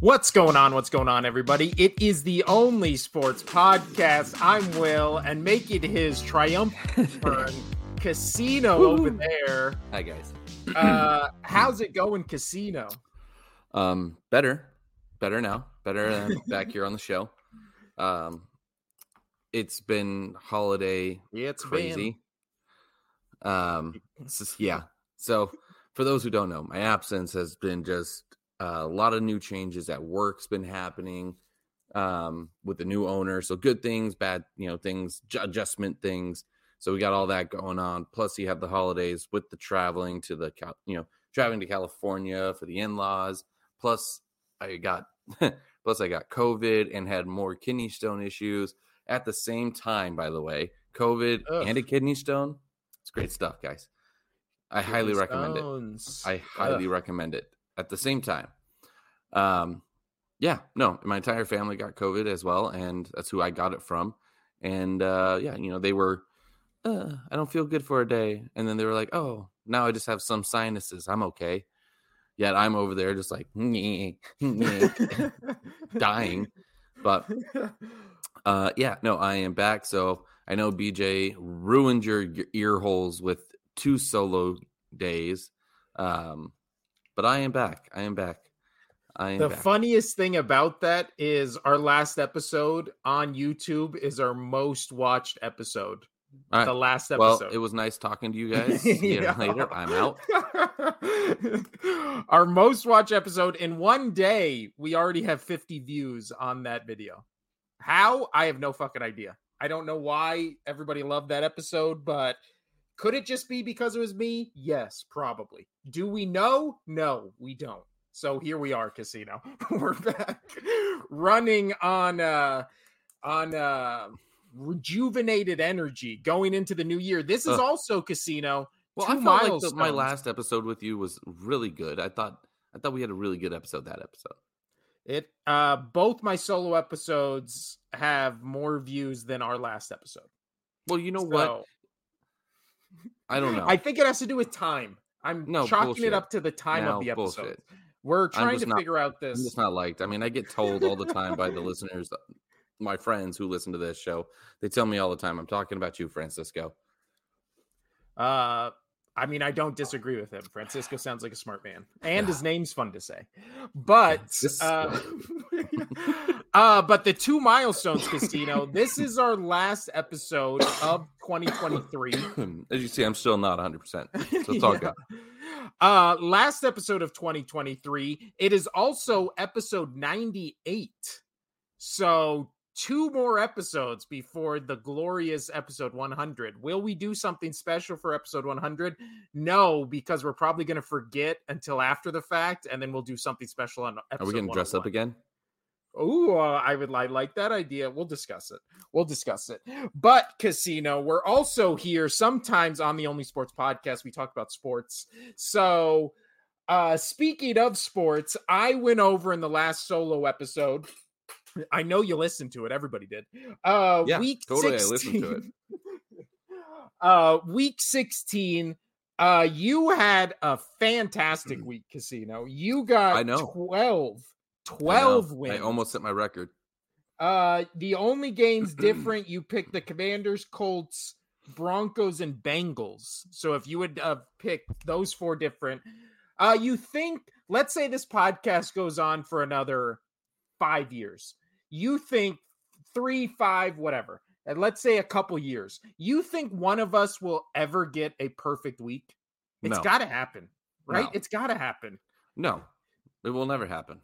What's going on? What's going on, everybody? It is the only sports podcast. I'm Will, and making his triumphant Casino over there. Hi guys. Uh, how's it going, Casino? Um, better, better now, better than back here on the show. Um, it's been holiday Yeah, It's crazy. Um, just- yeah. So for those who don't know, my absence has been just uh, a lot of new changes at work's been happening um, with the new owner. So good things, bad, you know, things, ju- adjustment things. So we got all that going on. Plus, you have the holidays with the traveling to the, you know, traveling to California for the in-laws. Plus, I got, plus I got COVID and had more kidney stone issues at the same time. By the way, COVID Ugh. and a kidney stone. It's great stuff, guys. I highly Kidney recommend it. I highly Ugh. recommend it. At the same time, um, yeah, no, my entire family got COVID as well, and that's who I got it from. And uh, yeah, you know, they were, uh, I don't feel good for a day, and then they were like, oh, now I just have some sinuses. I'm okay. Yet I'm over there just like dying. But uh, yeah, no, I am back. So I know BJ ruined your, your ear holes with two solo days. Um, but I am back. I am back. I am The back. funniest thing about that is our last episode on YouTube is our most watched episode. Right. The last episode. Well, it was nice talking to you guys. See you Yeah. later. I'm out. Our most watched episode in one day, we already have 50 views on that video. How? I have no fucking idea. I don't know why everybody loved that episode, but could it just be because it was me? Yes, probably. Do we know? No, we don't. So here we are, Casino. We're back running on uh on uh rejuvenated energy going into the new year. This is also Casino Well, I felt like the, my last episode with you was really good. I thought I thought we had a really good episode that episode. It uh both my solo episodes have more views than our last episode. Well, you know what? I don't know. I think it has to do with time. I'm No, chalking bullshit. it up to the time No, of the episode. bullshit. We're trying to not- figure out this. It's not liked. I mean, I get told all the time by the listeners, my friends who listen to this show. They tell me all the time, "I'm talking about you, Francisco." Uh I mean, I don't disagree with him. Francisco sounds like a smart man, and his name's fun to say. But uh, uh, but the two milestones, Casino. This is our last episode of 2023. As you see, I'm still not 100. percent So it's all Yeah. good. Uh, last episode of 2023. It is also episode 98. So two more episodes before the glorious episode 100. Will we do something special for episode 100? No, because we're probably going to forget until after the fact, and then we'll do something special on episode. Are we going to dress up again? Oh, uh, I would I like that idea. We'll discuss it. We'll discuss it. But casino, we're also here sometimes on the Only Sports podcast. We talk about sports. So, uh speaking of sports, I went over in the last solo episode. I know you listened to it. Everybody did. Uh Yeah, week totally, I 16. listened to it. uh week 16 uh you had a fantastic Mm. week casino you got I know. 12 I know. 12 wins I almost set my record. uh, the only games different, you picked the Commanders, Colts, Broncos, and Bengals. So if you would uh, pick those four different, uh, you think, let's say this podcast goes on for another five years. You think three, five, whatever, and let's say a couple years. You think one of us will ever get a perfect week? It's No. got to happen, right? No. It's got to happen No, it will never happen.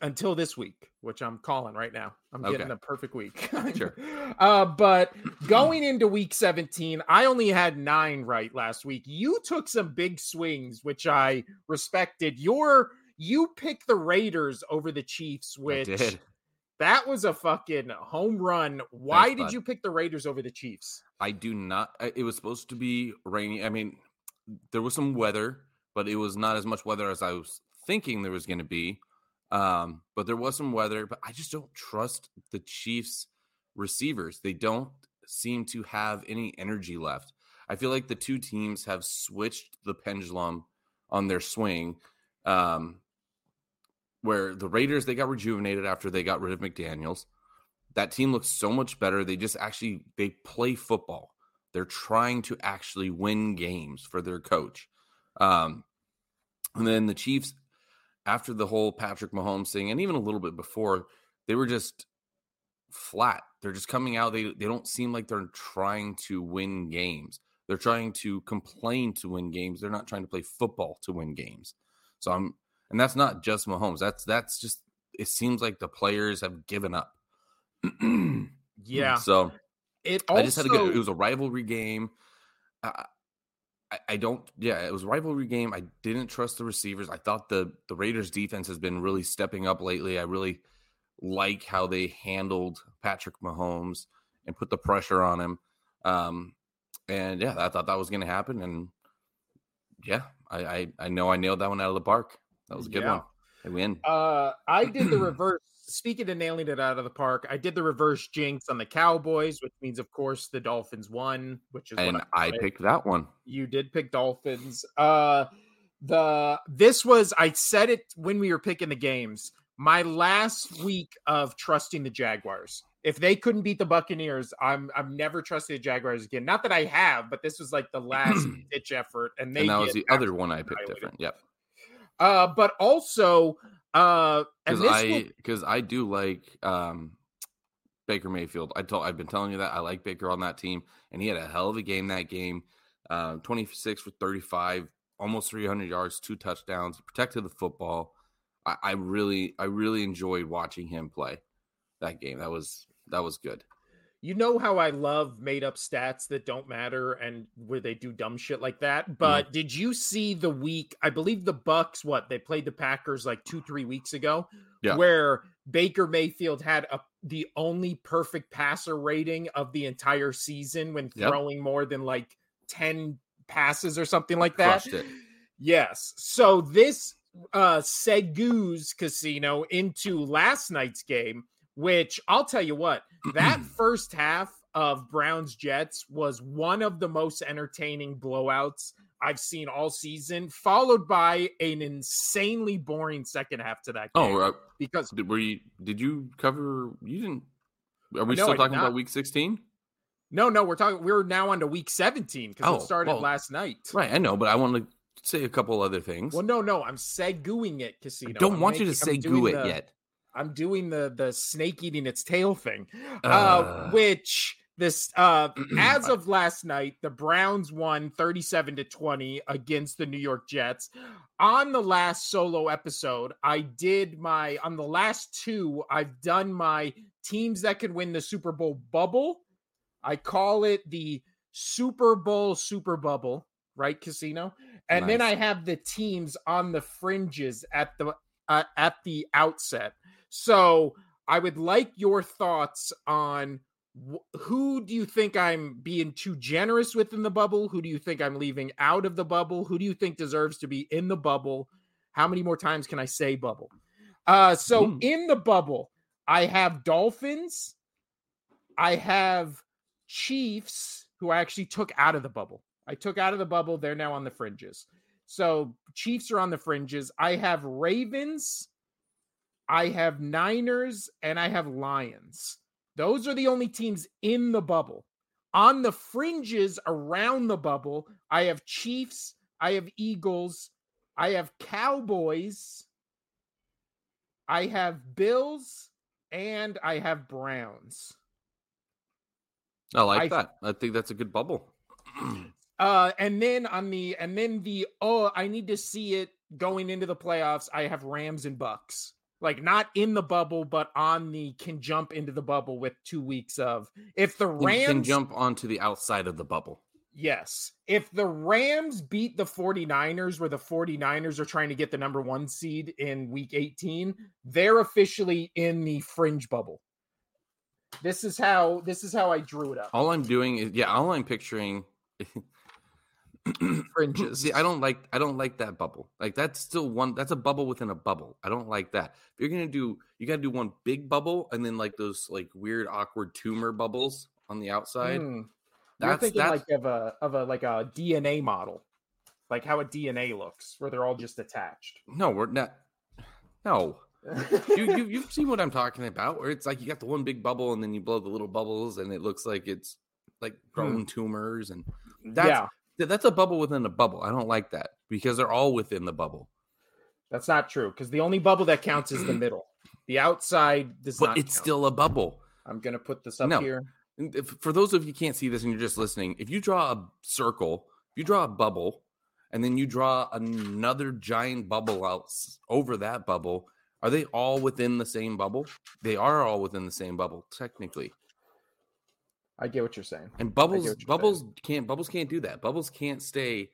until this week, which I'm calling right now. I'm getting Okay. a perfect week. Sure. Uh, but going into week 17, I only had nine right last week. You took some big swings, which I respected. Your you picked the Raiders over the Chiefs, which. That was a fucking home run. Why Thanks, did bud. you pick the Raiders over the Chiefs? I do not. It was supposed to be rainy. I mean, there was some weather, but it was not as much weather as I was thinking there was going to be. Um, but there was some weather. But I just don't trust the Chiefs receivers. They don't seem to have any energy left. I feel like the two teams have switched the pendulum on their swing. Um, where the Raiders they got rejuvenated after they got rid of McDaniels. That team looks so much better. They just actually they play football. They're trying to actually win games for their coach. Um, and then the Chiefs, after the whole Patrick Mahomes thing, and even a little bit before, they were just flat. They're just coming out. They they don't seem like they're trying to win games. They're trying to complain to win games. They're not trying to play football to win games. So I'm and that's not just Mahomes. That's that's just it seems like the players have given up. yeah. So it also, I just had to get it was a rivalry game. I, I, I don't yeah, it was a rivalry game. I didn't trust the receivers. I thought the the Raiders defense has been really stepping up lately. I really like how they handled Patrick Mahomes and put the pressure on him. Um, and yeah, I thought that was going to happen. And yeah, I, I, I know I nailed that one out of the park. That was a good yeah. one. I win. Uh, I did the reverse. Speaking of nailing it out of the park, I did the reverse jinx on the Cowboys, which means, of course, the Dolphins won. Which is and I, I picked that one. You did pick Dolphins. Uh, the this was I said it when we were picking the games my last week of trusting the Jaguars. If they couldn't beat the Buccaneers, I'm I'm never trusting the Jaguars again. Not that I have, but this was like the last ditch effort, and they and that was the other one I picked different. Yep. Uh, but also, uh, because I because will... I do like um Baker Mayfield. I told I've been telling you that I like Baker on that team, and he had a hell of a game that game. Uh, 26 for 35, almost 300 yards, two touchdowns, protected the football. I, I really I really enjoyed watching him play that game. That was that was good. You know how I love made up stats that don't matter and where they do dumb shit like that. But mm. did you see the week? I believe the Bucks. What they played the Packers like two three weeks ago, yeah. where Baker Mayfield had a the only perfect passer rating of the entire season when throwing yep. more than like ten passes or something like that. Yes. So this uh Segu's casino into last night's game, which I'll tell you what, that first half of Browns Jets was one of the most entertaining blowouts I've seen all season, followed by an insanely boring second half to that oh, game. Oh, uh, because did, were you did you cover you didn't are we no, still talking about week 16? No, no, we're talking we're now on to week 17 because oh, it started well, last night. Right, I know, but I want to say a couple other things. Well, no, no, I'm seguing it, casino. I don't I'm want making, you to segu it the, yet. I'm doing the the snake eating its tail thing, uh, uh which this uh as of last night the browns won 37 to 20 against the new york jets on the last solo episode i did my on the last two i've done my teams that can win the super bowl bubble i call it the super bowl super bubble right casino and nice. then I have the teams on the fringes at the uh, at the outset. So I would like your thoughts on wh- who do you think I'm being too generous with in the bubble? Who do you think I'm leaving out of the bubble? Who do you think deserves to be in the bubble? How many more times can I say bubble? Uh, so mm. in the bubble, I have Dolphins, I have Chiefs, who I actually took out of the bubble. I took out of the bubble. They're now on the fringes. So Chiefs are on the fringes. I have Ravens, I have Niners, and I have Lions. Those are the only teams in the bubble. On the fringes around the bubble, I have Chiefs, I have Eagles, I have Cowboys, I have Bills, and I have Browns. I like I, that. I think that's a good bubble. Uh, and then on the and then the oh, I need to see it going into the playoffs. I have Rams and Bucks, like not in the bubble, but on the can jump into the bubble with two weeks of if the Rams can jump onto the outside of the bubble. Yes. If the Rams beat the 49ers, where the 49ers are trying to get the number one seed in week 18, they're officially in the fringe bubble. This is how this is how I drew it up. All I'm doing is yeah, all I'm picturing fringes. See, I don't like I don't like that bubble. Like that's still one that's a bubble within a bubble. I don't like that. If you're gonna do you gotta do one big bubble and then like those like weird awkward tumor bubbles on the outside. Mm. That's you're thinking that's... like of a of a like a DNA model. Like how a DNA looks, where they're all just attached. No, we're not no. you, you you've seen what I'm talking about, where it's like you got the one big bubble and then you blow the little bubbles and it looks like it's like grown hmm. tumors and that's yeah. That's a bubble within a bubble. I don't like that because they're all within the bubble. That's not true because the only bubble that counts is the middle. The outside does but not. it's count. still a bubble. I'm gonna put this up no. here. If, for those of you can't see this and you're just listening, if you draw a circle, if you draw a bubble, and then you draw another giant bubble out over that bubble, are they all within the same bubble? They are all within the same bubble, technically. I get what you're saying. And bubbles, bubbles saying. can't bubbles can't do that. Bubbles can't stay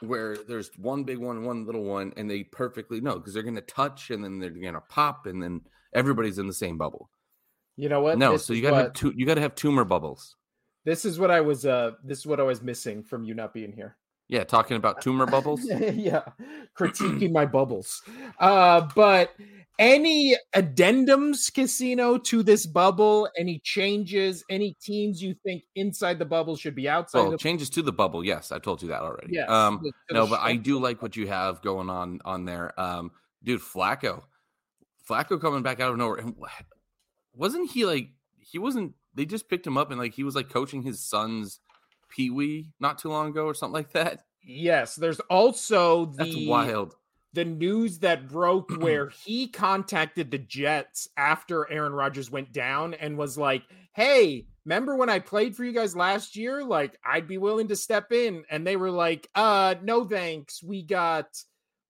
where there's one big one, one little one, and they perfectly know because they're going to touch and then they're going to pop, and then everybody's in the same bubble. You know what? No, this so you got to have two. You got to have tumor bubbles. This is what I was. Uh, this is what I was missing from you not being here. Yeah, talking about tumor bubbles. yeah, critiquing my bubbles. Uh, but any addendums, Casino, to this bubble? Any changes? Any teams you think inside the bubble should be outside? Oh, the- changes to the bubble. Yes, I told you that already. Yeah. Um, no, but I do like what you have going on on there. Um, dude, Flacco, Flacco coming back out of nowhere. Wasn't he like he wasn't? They just picked him up and like he was like coaching his son's Pee Wee not too long ago or something like that. Yes, there's also the That's wild the news that broke where he contacted the Jets after Aaron Rodgers went down and was like, "Hey, remember when I played for you guys last year? Like, I'd be willing to step in." And they were like, "Uh, no thanks. We got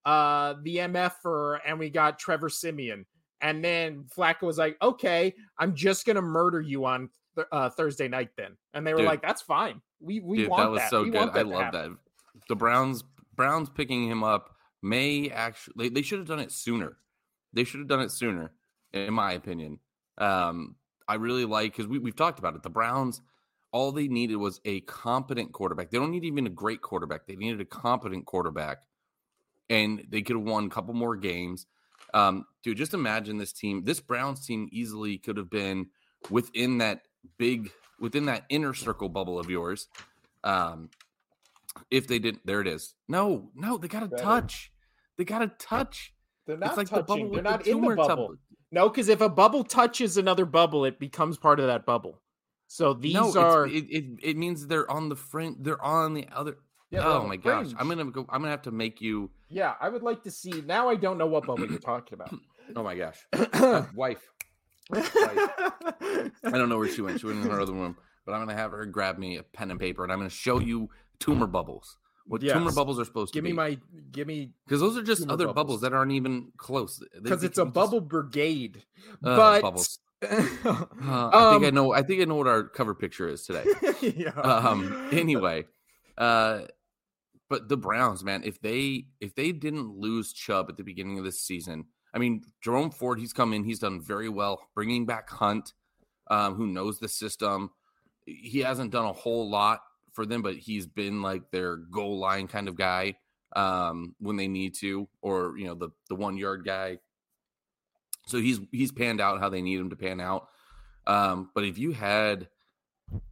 uh the MFer and we got Trevor Siemian." And then Flacco was like, "Okay, I'm just gonna murder you on th- uh, Thursday night then." And they were Dude. like, "That's fine. We we Dude, want that That was that. so we good. I love that. The Browns Browns picking him up may actually they should have done it sooner. They should have done it sooner, in my opinion. Um, I really like because we, we've talked about it. The Browns, all they needed was a competent quarterback. They don't need even a great quarterback. They needed a competent quarterback, and they could have won a couple more games. Um, dude, just imagine this team. This Browns team easily could have been within that big, within that inner circle bubble of yours. Um, if they didn't, there it is. No, no, they got to touch. They got to touch. They're not like touching. The They're not the in the bubble. No, because if a bubble touches another bubble, it becomes part of that bubble. So these no, are. It, it, it means they're on the front. They're on the other. Yeah, oh my fringe. gosh! I'm gonna go. I'm gonna have to make you. Yeah, I would like to see. Now I don't know what bubble you're talking about. Oh my gosh, uh, wife. Wife. I don't know where she went. She went in her other room, but I'm gonna have her grab me a pen and paper, and I'm gonna show you tumor bubbles. What yes. tumor bubbles are supposed give to be. Give me my, give me because those are just other bubbles. bubbles. that aren't even close. Because it's a just... bubble brigade. Uh, but bubbles. uh, I think I um, know. I think I know what our cover picture is today. yeah. Um. Anyway, uh, but the Browns, man, if they if they didn't lose Chubb at the beginning of this season, I mean, Jerome Ford, he's come in, he's done very well, bringing back Hunt, um, who knows the system. He hasn't done a whole lot for them, but he's been like their goal line kind of guy um, when they need to, or you know the the one yard guy. So he's he's panned out how they need him to pan out. Um, but if you had,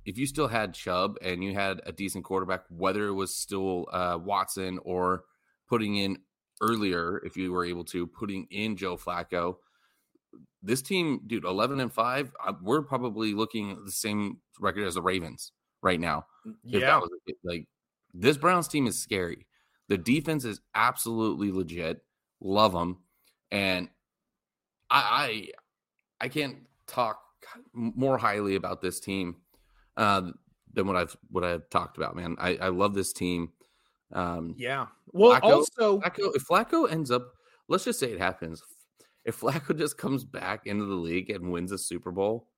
if you still had Chubb and you had a decent quarterback, whether it was still uh, Watson or putting in earlier, if you were able to putting in Joe Flacco, this team, dude, eleven and five, uh, we're probably looking at the same record as the Ravens right now. Yeah, was, like this Browns team is scary. The defense is absolutely legit. Love them, and I I, I can't talk more highly about this team uh, than what I've what I've talked about. Man, I, I love this team. Um, yeah. Well, Flacco, also Flacco, if Flacco ends up, let's just say it happens. If Flacco just comes back into the league and wins a Super Bowl,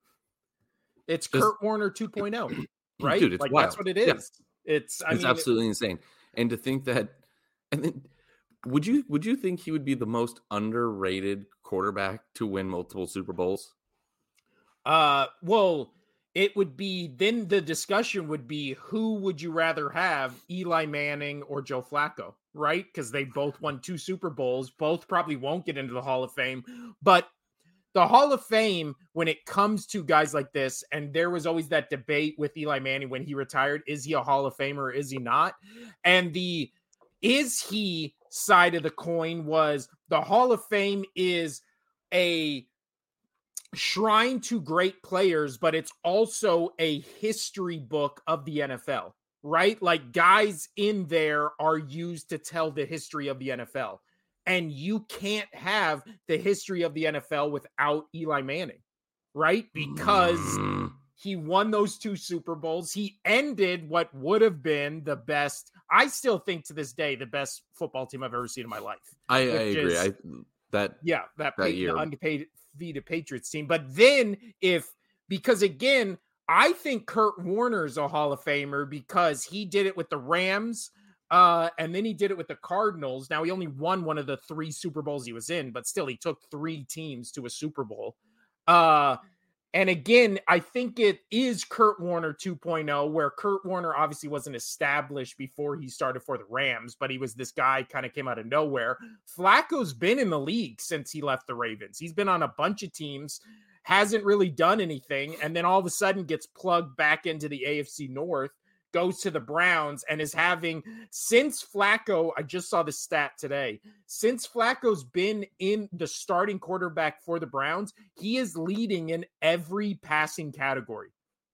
it's just, Kurt Warner 2.0 right? Dude, it's like wild. that's what it is. Yeah. It's I it's mean, absolutely it, insane. And to think that, and then would you would you think he would be the most underrated quarterback to win multiple Super Bowls? Uh, well, it would be then the discussion would be who would you rather have, Eli Manning or Joe Flacco, right? Because they both won two Super Bowls, both probably won't get into the Hall of Fame, but the Hall of Fame, when it comes to guys like this, and there was always that debate with Eli Manning when he retired is he a Hall of Famer or is he not? And the is he side of the coin was the Hall of Fame is a shrine to great players, but it's also a history book of the NFL, right? Like guys in there are used to tell the history of the NFL. And you can't have the history of the NFL without Eli Manning, right? Because Mm. he won those two Super Bowls. He ended what would have been the best, I still think to this day, the best football team I've ever seen in my life. I, I agree. is- I that Yeah, that, That pa- year. the defeated Patriots team. But then if because again, I think Kurt Warner's a Hall of Famer because he did it with the Rams. Uh, and then he did it with the Cardinals. Now he only won one of the three Super Bowls he was in, but still he took three teams to a Super Bowl. Uh, and again, I think it is Kurt Warner 2.0, where Kurt Warner obviously wasn't established before he started for the Rams, but he was this guy kind of came out of nowhere. Flacco's been in the league since he left the Ravens. He's been on a bunch of teams, hasn't really done anything, and then all of a sudden gets plugged back into the AFC North, goes to the Browns, and is having since Flacco. I just saw the stat today. Since Flacco's been in the starting quarterback for the Browns, he is leading in every passing category.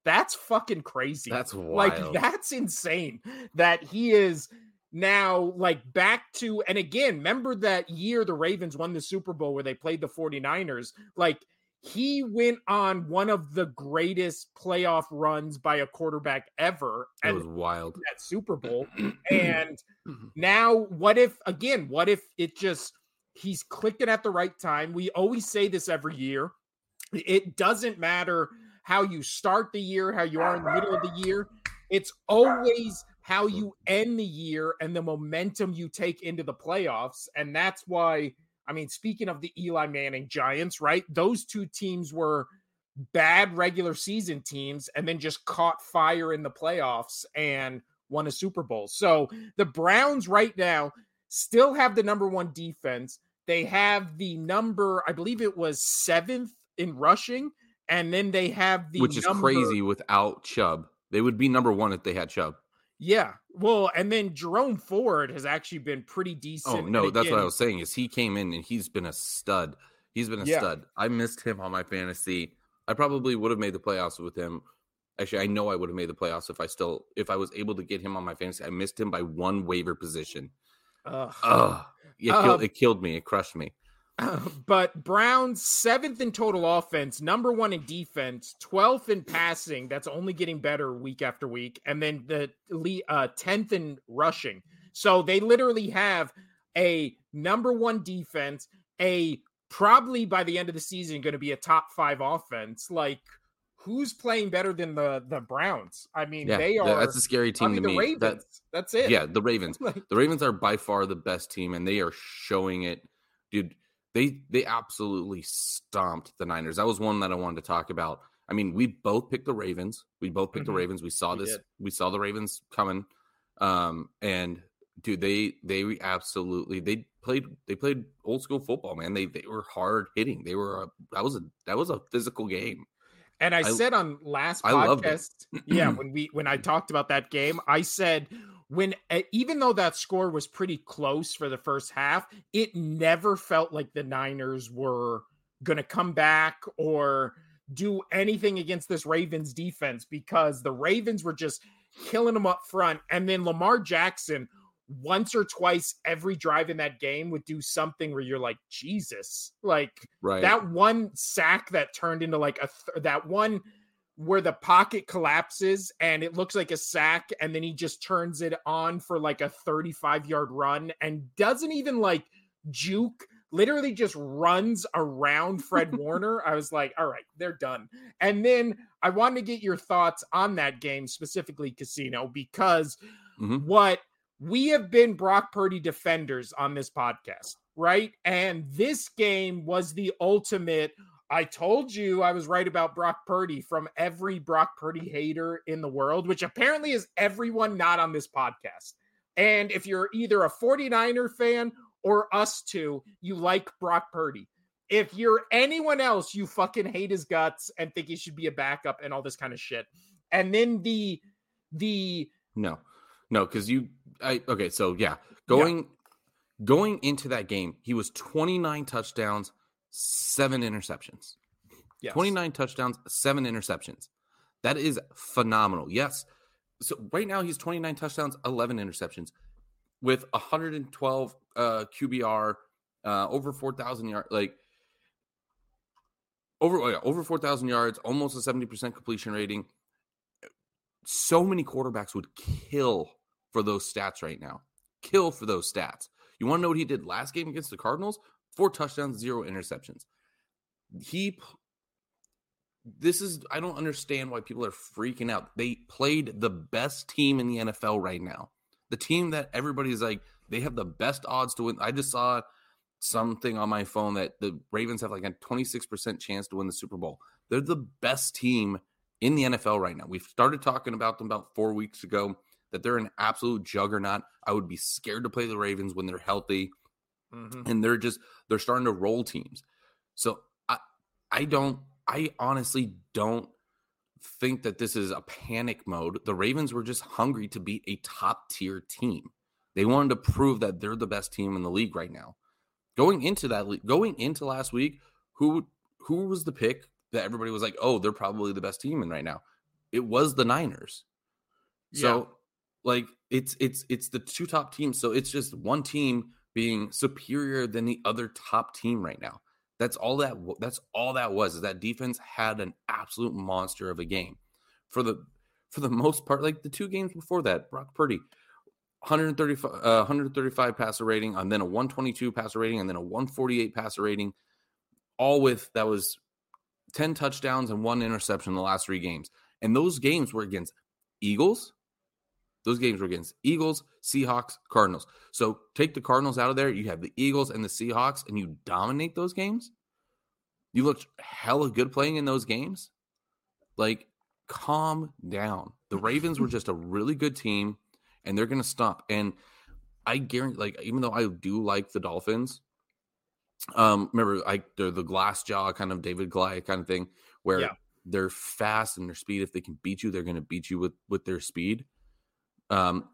That's fucking crazy. that's wild. Like that's insane that he is now like back to and again, remember that year the Ravens won the Super Bowl where they played the 49ers? Like he went on one of the greatest playoff runs by a quarterback ever that was wild. that Super Bowl. And mm-hmm. now what if again, what if it just he's clicking at the right time? We always say this every year. It doesn't matter how you start the year, how you are in the middle of the year. It's always how you end the year and the momentum you take into the playoffs. And that's why, I mean, speaking of the Eli Manning Giants, right? Those two teams were bad regular season teams and then just caught fire in the playoffs and won a Super Bowl. So the Browns right now still have the number one defense. They have the number, I believe it was seventh in rushing, and then they have the Which is number- crazy without Chubb. They would be number one if they had Chubb. Yeah, well, and then Jerome Ford has actually been pretty decent. Oh no, that's what I was saying. Is he came in and he's been a stud. He's been a Yeah. stud. I missed him on my fantasy. I probably would have made the playoffs with him. Actually, I know I would have made the playoffs if I still if I was able to get him on my fantasy. I missed him by one waiver position. Ugh. Ugh. It, Um, killed, it killed me. It crushed me. but Browns seventh in total offense, number one in defense, twelfth in passing. That's only getting better week after week, and then the uh, tenth in rushing. So they literally have a number one defense, a probably by the end of the season going to be a top five offense. Like who's playing better than the the Browns? I mean, Yeah, they are. that's a scary I team mean, to the me. Ravens. That, that's it. yeah, the Ravens. Like, The Ravens are by far the best team, and they are showing it, dude. They they absolutely stomped the Niners. That was one that I wanted to talk about. I mean, we both picked the Ravens. We both picked Mhm. the Ravens. We saw We this. did. We saw the Ravens coming. Um, and dude, they they absolutely they played they played old school football, man. They they were hard hitting. They were a, that was a that was a physical game. And I, I- said on last I loved it. podcast, yeah, when we when I talked about that game, I said when uh, even though that score was pretty close for the first half, it never felt like the Niners were going to come back or do anything against this Ravens defense because the Ravens were just killing them up front and then Lamar Jackson once or twice every drive in that game would do something where you're like Jesus like Right. that one sack that turned into like a th- that one where the pocket collapses and it looks like a sack and then he just turns it on for like a 35 yard run and doesn't even like juke literally just runs around Fred Warner I was like all right they're done and then I wanted to get your thoughts on that game specifically casino because Mhm. what we have been Brock Purdy defenders on this podcast, right? And this game was the ultimate. I told you I was right about Brock Purdy from every Brock Purdy hater in the world, which apparently is everyone not on this podcast. And if you're either a 49er fan or us two, you like Brock Purdy. If you're anyone else, you fucking hate his guts and think he should be a backup and all this kind of shit. And then the the No, no, because you, I okay. So yeah, going going into that game, he was 29 touchdowns, seven interceptions. Yes. 29 touchdowns, seven interceptions. That is phenomenal. Yes. So right now he's 29 touchdowns, 11 interceptions with 112 uh, QBR, uh, over 4,000 yards. Like over oh yeah, over 4,000 yards, almost a 70% completion rating. So many quarterbacks would kill for those stats right now. Kill for those stats. You want to know what he did last game against the Cardinals? Four touchdowns, zero interceptions. He this is I don't understand why people are freaking out. They played the best team in the NFL right now. The team that everybody's like they have the best odds to win. I just saw something on my phone that the Ravens have like a 26% chance to win the Super Bowl. They're the best team in the NFL right now. We've started talking about them about 4 weeks ago that they're an absolute juggernaut. I would be scared to play the Ravens when they're healthy. Mm-hmm. And they're just they're starting to roll teams. So I I don't I honestly don't think that this is a panic mode. The Ravens were just hungry to beat a top tier team. They wanted to prove that they're the best team in the league right now. Going into that, going into last week, who who was the pick that everybody was like, oh, they're probably the best team in right now? It was the Niners. So, yeah. like, it's it's it's the two top teams. So it's just one team being superior than the other top team right now. That's all that that's all that was. Is that defense had an absolute monster of a game for the for the most part. Like the two games before that, Brock Purdy 135, uh, 135 passer rating, and then a 122 passer rating, and then a 148 passer rating, all with that was 10 touchdowns and one interception in the last three games. And those games were against Eagles. Those games were against Eagles, Seahawks, Cardinals. So take the Cardinals out of there. You have the Eagles and the Seahawks, and you dominate those games. You looked hella good playing in those games. Like, calm down. The Ravens were just a really good team and they're going to stop. And I guarantee, like, even though I do like the Dolphins, um, remember, I they're the glass jaw kind of David Goliath kind of thing, where yeah. they're fast and their speed. If they can beat you, they're going to beat you with with their speed. Um,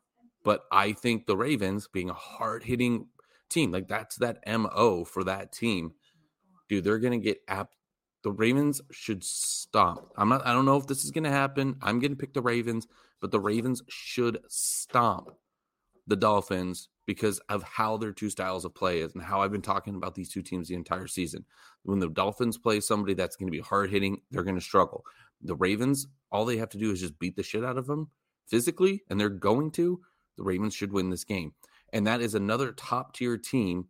but I think the Ravens, being a hard hitting team, like that's that mo for that team, dude. They're going to get app. The Ravens should stop. I'm not. I don't know if this is going to happen. I'm going to pick the Ravens but the Ravens should stomp the Dolphins because of how their two styles of play is and how I've been talking about these two teams the entire season. When the Dolphins play somebody that's going to be hard hitting, they're going to struggle. The Ravens, all they have to do is just beat the shit out of them physically, and they're going to. The Ravens should win this game. And that is another top tier team.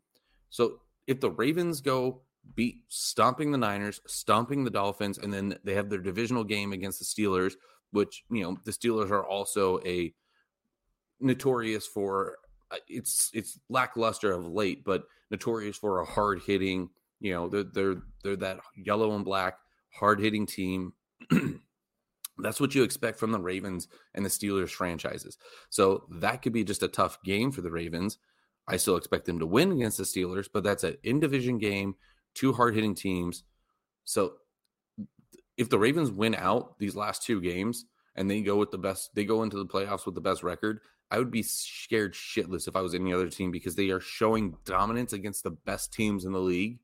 So if the Ravens go beat stomping the Niners, stomping the Dolphins, and then they have their divisional game against the Steelers, which you know the Steelers are also a notorious for uh, it's it's lackluster of late, but notorious for a hard hitting. You know, they're they're they're that yellow and black hard hitting team. That's what you expect from the Ravens and the Steelers franchises. So that could be just a tough game for the Ravens. I still expect them to win against the Steelers, but that's an in division game, two hard hitting teams. So if the Ravens win out these last two games and they go with the best, they go into the playoffs with the best record. I would be scared shitless if I was any other team because they are showing dominance against the best teams in the league.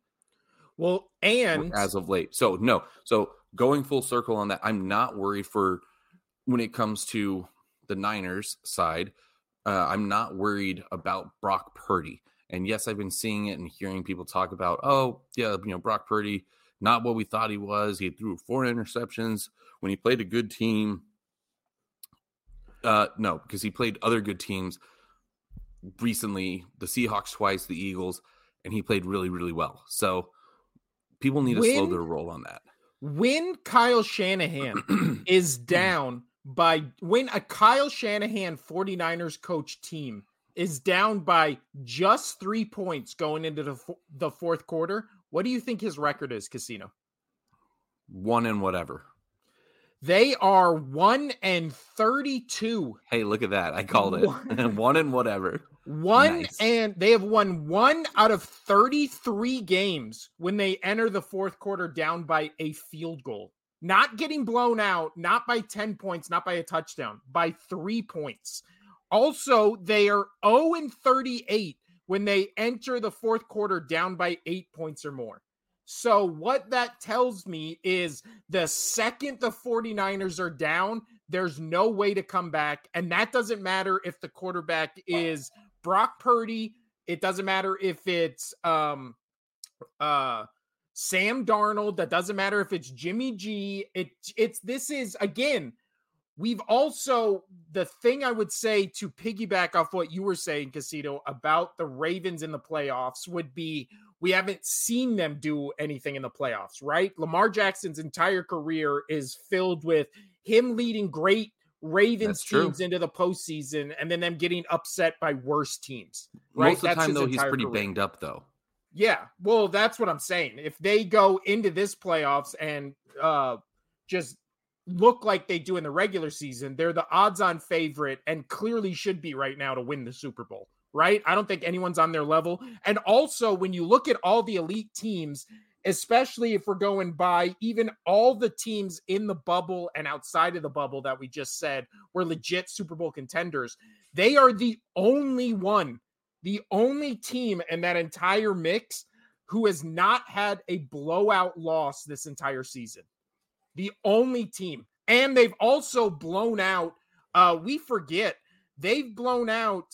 Well, and as of late, so no, so going full circle on that, I'm not worried for when it comes to the Niners side. Uh, I'm not worried about Brock Purdy. And yes, I've been seeing it and hearing people talk about, oh, yeah, you know, Brock Purdy not what we thought he was. He threw four interceptions when he played a good team. Uh, no, because he played other good teams recently, the Seahawks twice, the Eagles, and he played really, really well. So people need to when, slow their roll on that. When Kyle Shanahan is mm-hmm. down by when a Kyle Shanahan 49ers coach team is down by just three points going into the, the fourth quarter, what do you think his record is, Casino? One and whatever. They are one and 32. Hey, look at that. I called it. One, one and whatever. One nice. and they have won one out of 33 games when they enter the fourth quarter down by a field goal. Not getting blown out, not by 10 points, not by a touchdown, by three points. Also, they are 0 and 38 when they enter the fourth quarter down by eight points or more. So, what that tells me is the second the 49ers are down, there's no way to come back. And that doesn't matter if the quarterback is Brock Purdy. It doesn't matter if it's um uh Sam Darnold. That doesn't matter if it's Jimmy G. It it's this is again. We've also the thing I would say to piggyback off what you were saying, Casito, about the Ravens in the playoffs would be we haven't seen them do anything in the playoffs, right? Lamar Jackson's entire career is filled with him leading great Ravens teams into the postseason and then them getting upset by worse teams. Right? Most of the That's time, though, he's pretty career. banged up, though. Yeah, well, that's what I'm saying. If they go into this playoffs and uh just look like they do in the regular season, they're the odds-on favorite and clearly should be right now to win the Super Bowl, right? I don't think anyone's on their level. And also, when you look at all the elite teams, especially if we're going by even all the teams in the bubble and outside of the bubble that we just said were legit Super Bowl contenders, they are the only one the only team in that entire mix who has not had a blowout loss this entire season. The only team. And they've also blown out, uh, we forget, they've blown out,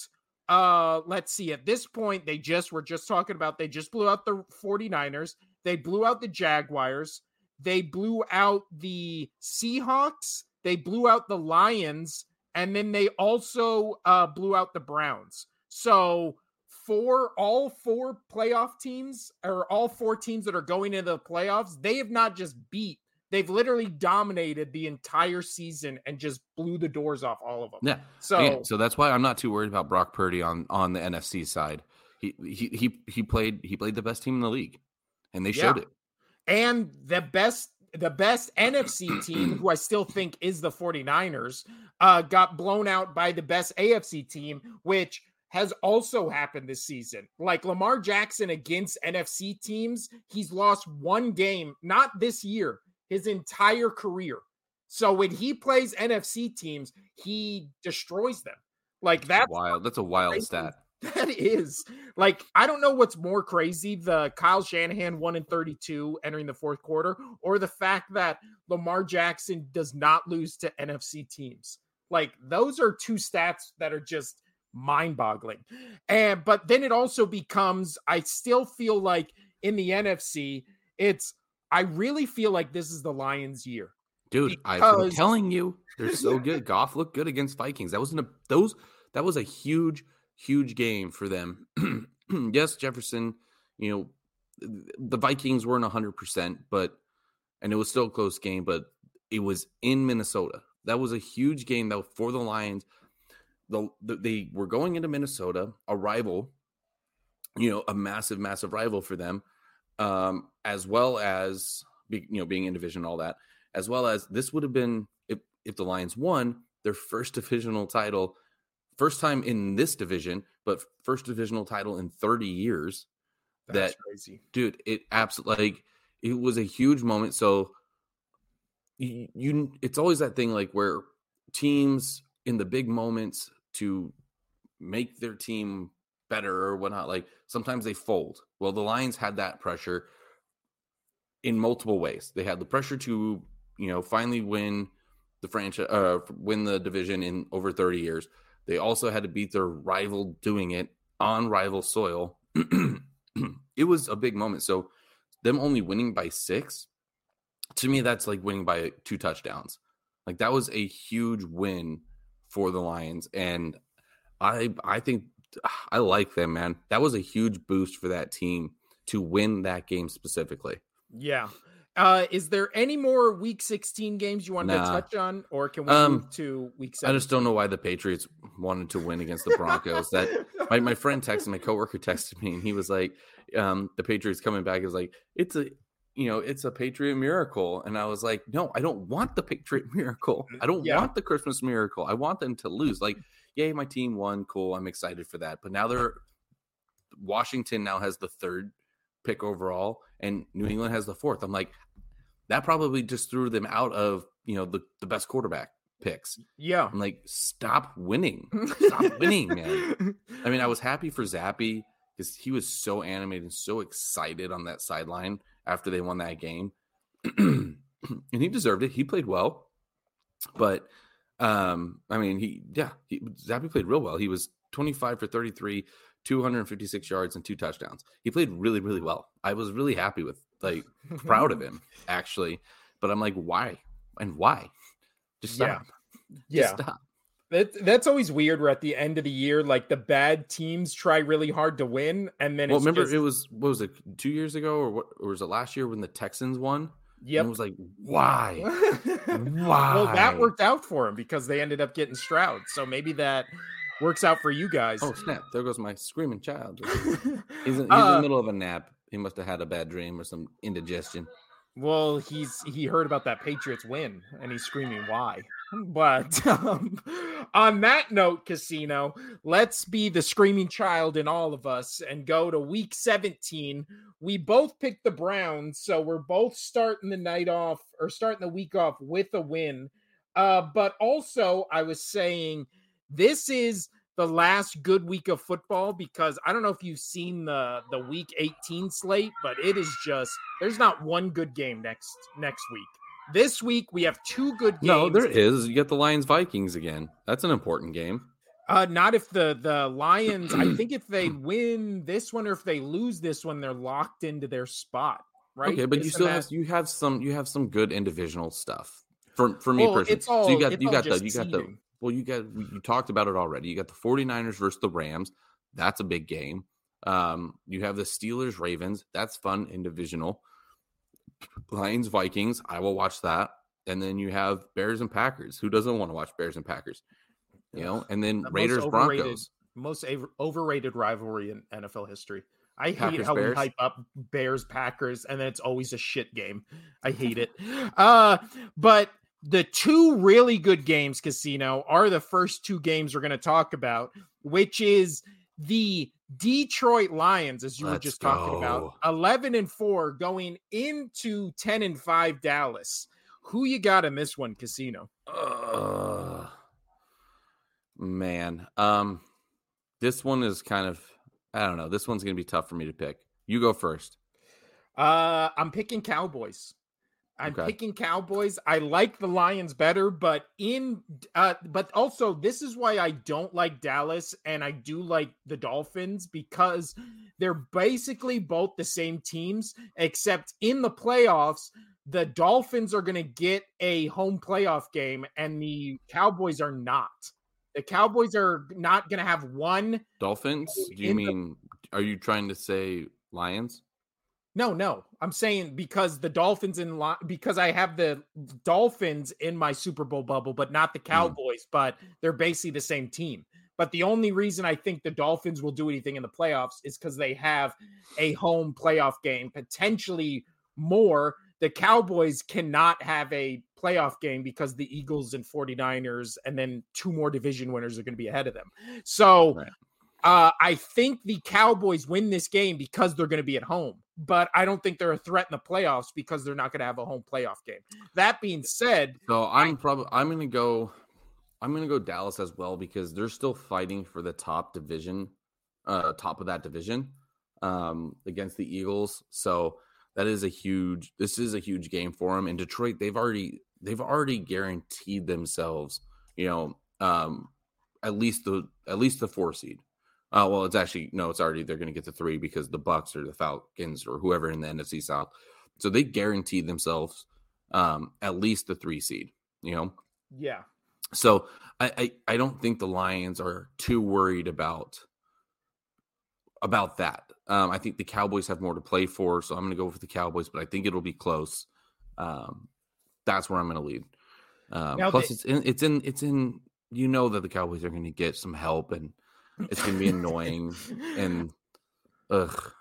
uh, let's see, at this point, they just, we're just talking about, they just blew out the 49ers, they blew out the Jaguars, they blew out the Seahawks, they blew out the Lions, and then they also uh, blew out the Browns. So for all four playoff teams or all four teams that are going into the playoffs, they have not just beat, they've literally dominated the entire season and just blew the doors off all of them. Yeah. So, so that's why I'm not too worried about Brock Purdy on on the NFC side. He he he he played he played the best team in the league, and they showed Yeah. it. and the best the best NFC team who I still think is the 49ers uh got blown out by the best AFC team which has also happened this season. Like Lamar Jackson against NFC teams, he's lost one game not this year, his entire career. So when he plays NFC teams, he destroys them. Like that's wild. That's a wild stat. That is like I don't know what's more crazy the Kyle Shanahan 1 in 32 entering the fourth quarter or the fact that Lamar Jackson does not lose to NFC teams. Like those are two stats that are just mind-boggling. And but then it also becomes I still feel like in the NFC it's I really feel like this is the Lions year. Dude, I've been telling you, they're so good. Goff looked good against Vikings. That wasn't a those that was a huge, huge game for them. yes, Jefferson, you know, the Vikings weren't hundred percent, but and it was still a close game, but it was in Minnesota. That was a huge game though for the Lions. The, the they were going into Minnesota, a rival, you know, a massive, massive rival for them, um, as well as you know being in division and all that as well as this would have been if if the Lions won their first divisional title, first time in this division, but first divisional title in 30 years. That's That- crazy. Dude, it absolutely like it was a huge moment. So you, you it's always that thing like where teams in the big moments to make their team better or whatnot, like sometimes they fold. Well, the Lions had that pressure in multiple ways. They had the pressure to, you know, finally win the franchise, uh, win the division in over 30 years. They also had to beat their rival doing it on rival soil. it was a big moment. So, them only winning by six, to me, that's like winning by two touchdowns. Like that was a huge win for the Lions, and I I think I like them, man. That was a huge boost for that team to win that game specifically. Yeah. Uh, is there any more Week 16 games you want Nah. to touch on, or can we Um, move to Week I just don't know why the Patriots wanted to win against the Broncos. that my, my friend texted my coworker texted me and he was like, um, the Patriots coming back is like, it's a you know, it's a Patriot miracle. And I was like, no, I don't want the Patriot miracle. I don't Yeah. want the Christmas miracle. I want them to lose. Like, yay, my team won. Cool. I'm excited for that. But now they're Washington now has the third pick overall and New England has the fourth. I'm like, that probably just threw them out of, you know, the, the best quarterback picks. yeah. I'm like, stop winning. Stop winning, man. I mean, I was happy for Zappe. because he was so animated and so excited on that sideline after they won that game. and he deserved it. He played well. But um, I mean, he yeah, he Zappe played real well. He was 25 for 33, 256 yards and two touchdowns. He played really, really well. I was really happy with like proud of him actually. But I'm like, why? And why? Just stop. Yeah. Just stop. That, that's always weird. We're at the end of the year, like the bad teams try really hard to win, and then well, remember just... it was what was it two years ago or what or was it last year when the Texans won? Yeah, it was like why, why? Well, that worked out for him because they ended up getting Stroud. So maybe that works out for you guys. Oh snap! There goes my screaming child. he's, in, he's uh, in the uh, middle of a nap. He must have had a bad dream or some indigestion. Well, he's he heard about that Patriots win and he's screaming why. But um, on that note, Casino, let's be the screaming child in all of us and go to week 17. We both picked the Browns, so we're both starting the night off or starting the week off with a win. Uh, but also, I was saying this is the last good week of football because I don't know if you've seen the the week 18 slate, but it is just there's not one good game next next week. This week we have two good games. No, there is. You get the Lions Vikings again. That's an important game. Uh, not if the the Lions. I think if they win this one or if they lose this one, they're locked into their spot. Right. Okay, but Isn't you still that... have you have some you have some good individual stuff for for me well, personally. It's all, so you got you got the you got the well you got you talked about it already. You got the 49ers versus the Rams. That's a big game. Um, you have the Steelers Ravens. That's fun in divisional. Lions Vikings. I will watch that. And then you have Bears and Packers. Who doesn't want to watch Bears and Packers? You know, and then Raiders Broncos. Most overrated rivalry in NFL history. I Packers, hate how Bears. we hype up Bears Packers and then it's always a shit game. I hate it. Uh but the two really good games casino are the first two games we're going to talk about, which is the Detroit Lions, as you Let's were just go. talking about, 11 and 4 going into 10 and 5 Dallas. Who you got in this one, Casino? Uh, man. Um this one is kind of I don't know. This one's going to be tough for me to pick. You go first. Uh I'm picking Cowboys. I'm okay. picking Cowboys. I like the Lions better, but in uh but also this is why I don't like Dallas and I do like the Dolphins because they're basically both the same teams except in the playoffs the Dolphins are going to get a home playoff game and the Cowboys are not. The Cowboys are not going to have one Dolphins? Do you mean the... are you trying to say Lions? No, no. I'm saying because the Dolphins in line because I have the Dolphins in my Super Bowl bubble, but not the mm. Cowboys, mm. but they're basically the same team. But the only reason I think the Dolphins will do anything in the playoffs is because they have a home playoff game, potentially more. The Cowboys cannot have a playoff game because the Eagles and 49ers and then two more division winners are going to be ahead of them. So right. uh, I think the Cowboys win this game because they're going to be at home but I don't think they're a threat in the playoffs because they're not going to have a home playoff game. That being said, so I'm probably I'm going to go I'm going to go Dallas as well because they're still fighting for the top division uh top of that division um against the Eagles. So that is a huge this is a huge game for them in Detroit. They've already they've already guaranteed themselves, you know, um at least the at least the 4 seed. Uh, well, it's actually no, it's already they're going to get the three because the Bucks or the Falcons or whoever in the NFC South, so they guaranteed themselves um, at least the three seed. You know, yeah. So I, I I don't think the Lions are too worried about about that. Um, I think the Cowboys have more to play for, so I'm going to go with the Cowboys, but I think it'll be close. Um, that's where I'm going to lead. Um, plus, they, it's in it's in it's in you know that the Cowboys are going to get some help and it's gonna be annoying and ugh.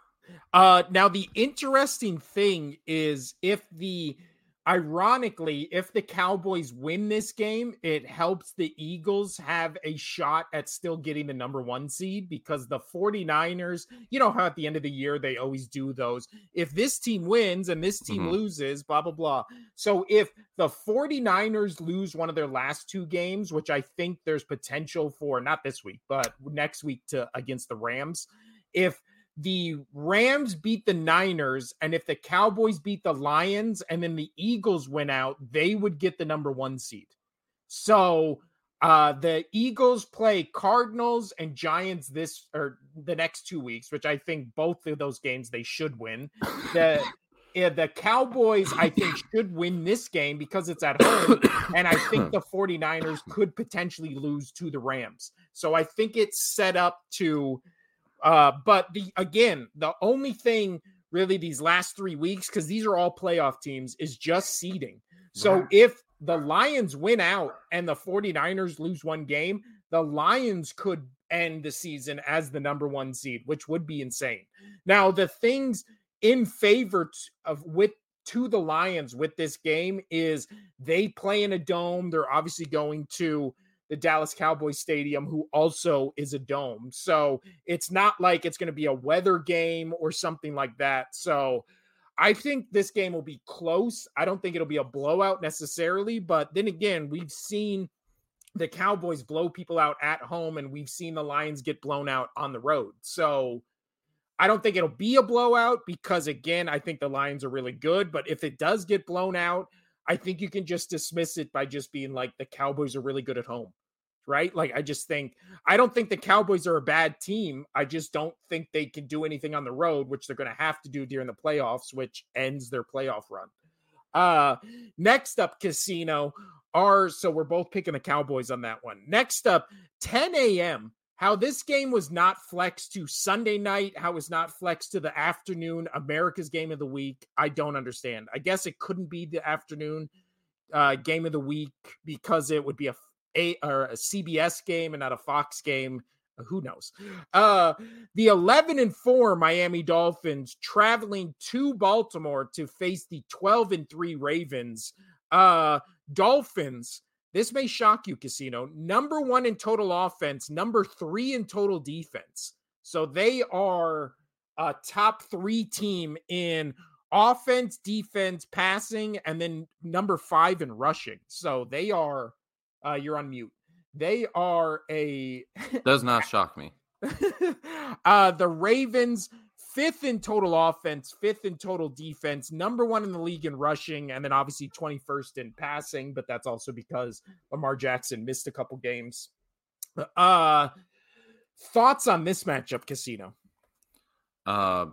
Uh, now the interesting thing is if the Ironically, if the Cowboys win this game, it helps the Eagles have a shot at still getting the number one seed because the 49ers, you know how at the end of the year they always do those. If this team wins and this team mm-hmm. loses, blah, blah, blah. So if the 49ers lose one of their last two games, which I think there's potential for not this week, but next week to against the Rams, if the Rams beat the Niners, and if the Cowboys beat the Lions and then the Eagles went out, they would get the number one seed. So uh the Eagles play Cardinals and Giants this or the next two weeks, which I think both of those games they should win. The yeah, the Cowboys, I think, should win this game because it's at home. And I think the 49ers could potentially lose to the Rams. So I think it's set up to uh, but the again, the only thing really these last three weeks, because these are all playoff teams, is just seeding. So wow. if the Lions win out and the 49ers lose one game, the Lions could end the season as the number one seed, which would be insane. Now, the things in favor of with to the Lions with this game is they play in a dome. They're obviously going to the Dallas Cowboys Stadium, who also is a dome. So it's not like it's going to be a weather game or something like that. So I think this game will be close. I don't think it'll be a blowout necessarily, but then again, we've seen the Cowboys blow people out at home and we've seen the Lions get blown out on the road. So I don't think it'll be a blowout because again, I think the Lions are really good, but if it does get blown out, I think you can just dismiss it by just being like the Cowboys are really good at home right? Like I just think I don't think the Cowboys are a bad team. I just don't think they can do anything on the road, which they're going to have to do during the playoffs, which ends their playoff run. Uh next up casino are so we're both picking the Cowboys on that one. Next up 10 a.m. How this game was not flexed to Sunday night, how it was not flexed to the afternoon, America's game of the week. I don't understand. I guess it couldn't be the afternoon uh, game of the week because it would be a a or a CBS game and not a Fox game. Uh, who knows? Uh, the 11 and 4 Miami Dolphins traveling to Baltimore to face the 12 and 3 Ravens. Uh, Dolphins, this may shock you, Casino. Number one in total offense, number three in total defense. So they are a top three team in offense, defense, passing, and then number five in rushing. So they are uh, you're on mute. They are a does not shock me. uh, the Ravens fifth in total offense, fifth in total defense, number one in the league in rushing, and then obviously 21st in passing, but that's also because Lamar Jackson missed a couple games. Uh thoughts on this matchup, Casino? Uh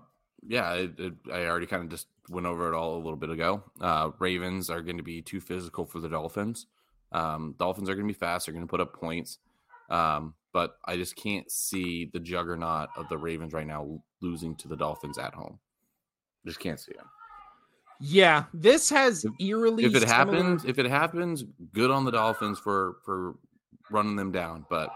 yeah, it, it, I already kind of just went over it all a little bit ago. Uh Ravens are going to be too physical for the Dolphins. Um, Dolphins are going to be fast. They're going to put up points. Um, but I just can't see the juggernaut of the Ravens right now losing to the Dolphins at home. Just can't see them. Yeah, this has eerily. If it similar... happens, if it happens, good on the Dolphins for for running them down. But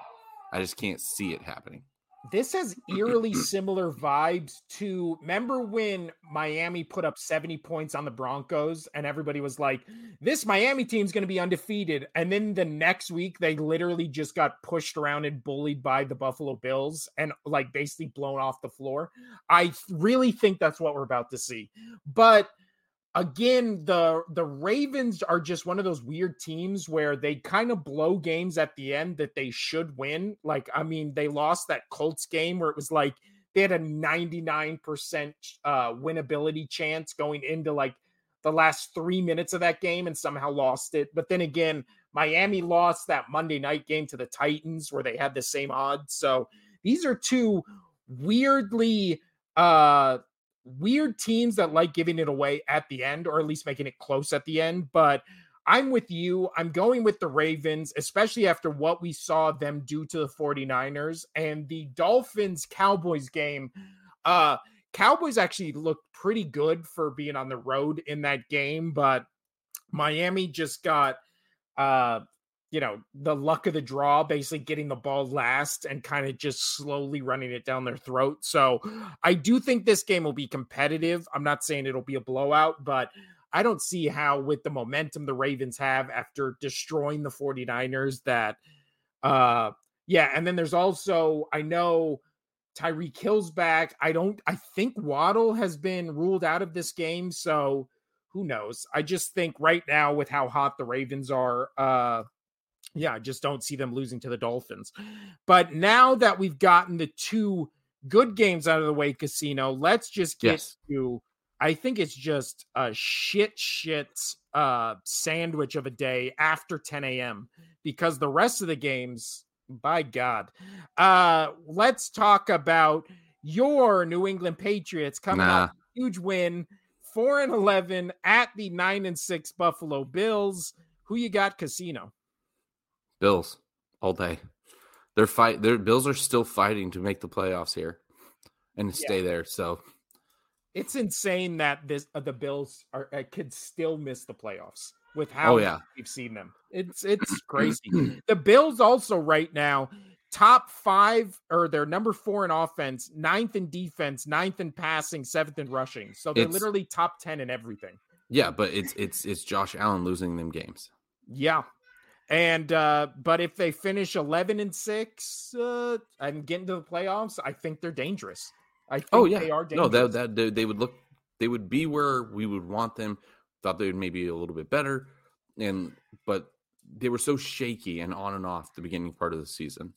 I just can't see it happening this has eerily similar vibes to remember when Miami put up 70 points on the Broncos and everybody was like, this Miami team's going to be undefeated. And then the next week, they literally just got pushed around and bullied by the Buffalo Bills and like basically blown off the floor. I really think that's what we're about to see. But again the the ravens are just one of those weird teams where they kind of blow games at the end that they should win. Like i mean they lost that colts game where it was like they had a 99% uh winnability chance going into like the last three minutes of that game and somehow lost it. But then again miami lost that monday night game to the titans where they had the same odds. So these are two weirdly uh weird teams that like giving it away at the end or at least making it close at the end. But I'm with you. I'm going with the Ravens, especially after what we saw them do to the 49ers and the Dolphins Cowboys game. Uh Cowboys actually looked pretty good for being on the road in that game, but Miami just got uh you know, the luck of the draw, basically getting the ball last and kind of just slowly running it down their throat. So I do think this game will be competitive. I'm not saying it'll be a blowout, but I don't see how, with the momentum the Ravens have after destroying the 49ers, that, uh, yeah. And then there's also, I know Tyreek Hill's back. I don't, I think Waddle has been ruled out of this game. So who knows? I just think right now, with how hot the Ravens are, uh, yeah, I just don't see them losing to the Dolphins. But now that we've gotten the two good games out of the way, Casino. Let's just get Yes. to. I think it's just a shit shit uh sandwich of a day after 10 a.m. because the rest of the games, by God. Uh let's talk about your New England Patriots coming Nah. off a huge win, four and eleven at the nine and six Buffalo Bills. Who you got, Casino? Bills all day. They're fight. Their Bills are still fighting to make the playoffs here and stay there. So It's insane that this uh, the Bills are uh, could still miss the playoffs with how Oh, yeah. we've seen them. It's it's crazy. the Bills also right now top five or they're number four in offense, ninth in defense, ninth in passing, seventh in rushing. So they're It's- literally top ten in everything. yeah, but it's it's it's Josh Allen losing them games. Yeah. And uh but if they finish 11 and 6 uh and get into the playoffs, I think they're dangerous. I think Oh yeah, they are dangerous. no, that that they, they would look, they would be where we would want them. Thought they would maybe a little bit better, and but they were so shaky and on and off the beginning part of the season.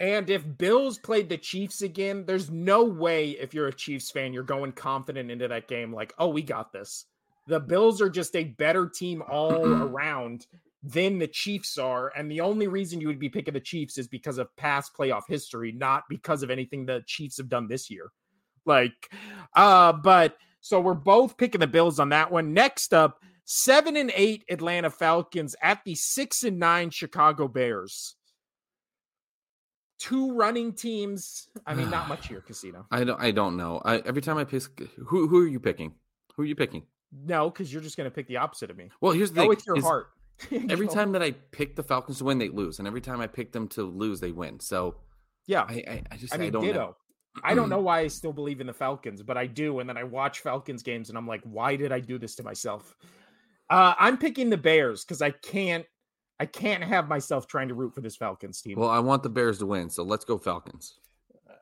And if Bills played the Chiefs again, there's no way if you're a Chiefs fan, you're going confident into that game like, oh, we got this. The Bills are just a better team all around than the Chiefs are. And the only reason you would be picking the Chiefs is because of past playoff history, not because of anything the Chiefs have done this year. Like, uh, but so we're both picking the Bills on that one. Next up, seven and eight Atlanta Falcons at the six and nine Chicago Bears two running teams. I mean, not much here, Casino. I don't, I don't know. I every time I pick, who who are you picking? Who are you picking? No, because you're just going to pick the opposite of me. Well, here's the Go thing: with your is heart. Every time that I pick the Falcons to win, they lose, and every time I pick them to lose, they win. So yeah. I, I, I just I I, don't ditto. know. I don't know why I still believe in the Falcons, but I do. And then I watch Falcons games and I'm like, why did I do this to myself? Uh, I'm picking the Bears because I can't I can't have myself trying to root for this Falcons team. Well, I want the Bears to win, so let's go Falcons.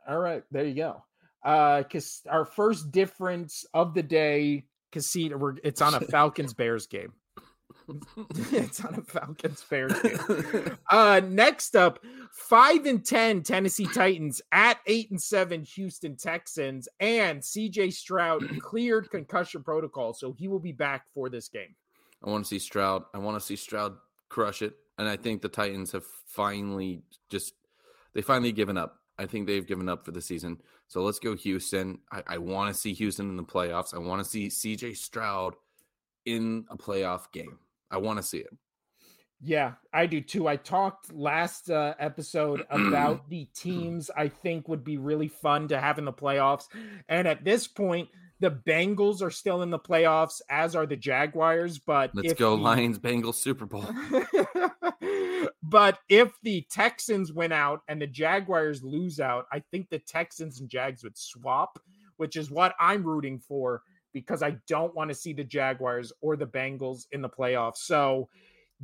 All right, there you go. Uh cause our first difference of the day, Casino, we're it's on a Falcons Bears game. It's on a Falcons Bears game. Uh next up, five and ten Tennessee Titans at eight and seven Houston Texans, and CJ Stroud cleared concussion protocol, so he will be back for this game. I want to see Stroud. I want to see Stroud crush it, and I think the Titans have finally just they finally given up. I think they've given up for the season. So let's go Houston. I, I want to see Houston in the playoffs. I want to see CJ Stroud in a playoff game. I want to see it. Yeah, I do too. I talked last uh, episode about the teams I think would be really fun to have in the playoffs. And at this point, the Bengals are still in the playoffs, as are the Jaguars. But Let's go the- Lions Bengals Super Bowl. but if the Texans win out and the Jaguars lose out, I think the Texans and Jags would swap, which is what I'm rooting for because I don't want to see the Jaguars or the Bengals in the playoffs. So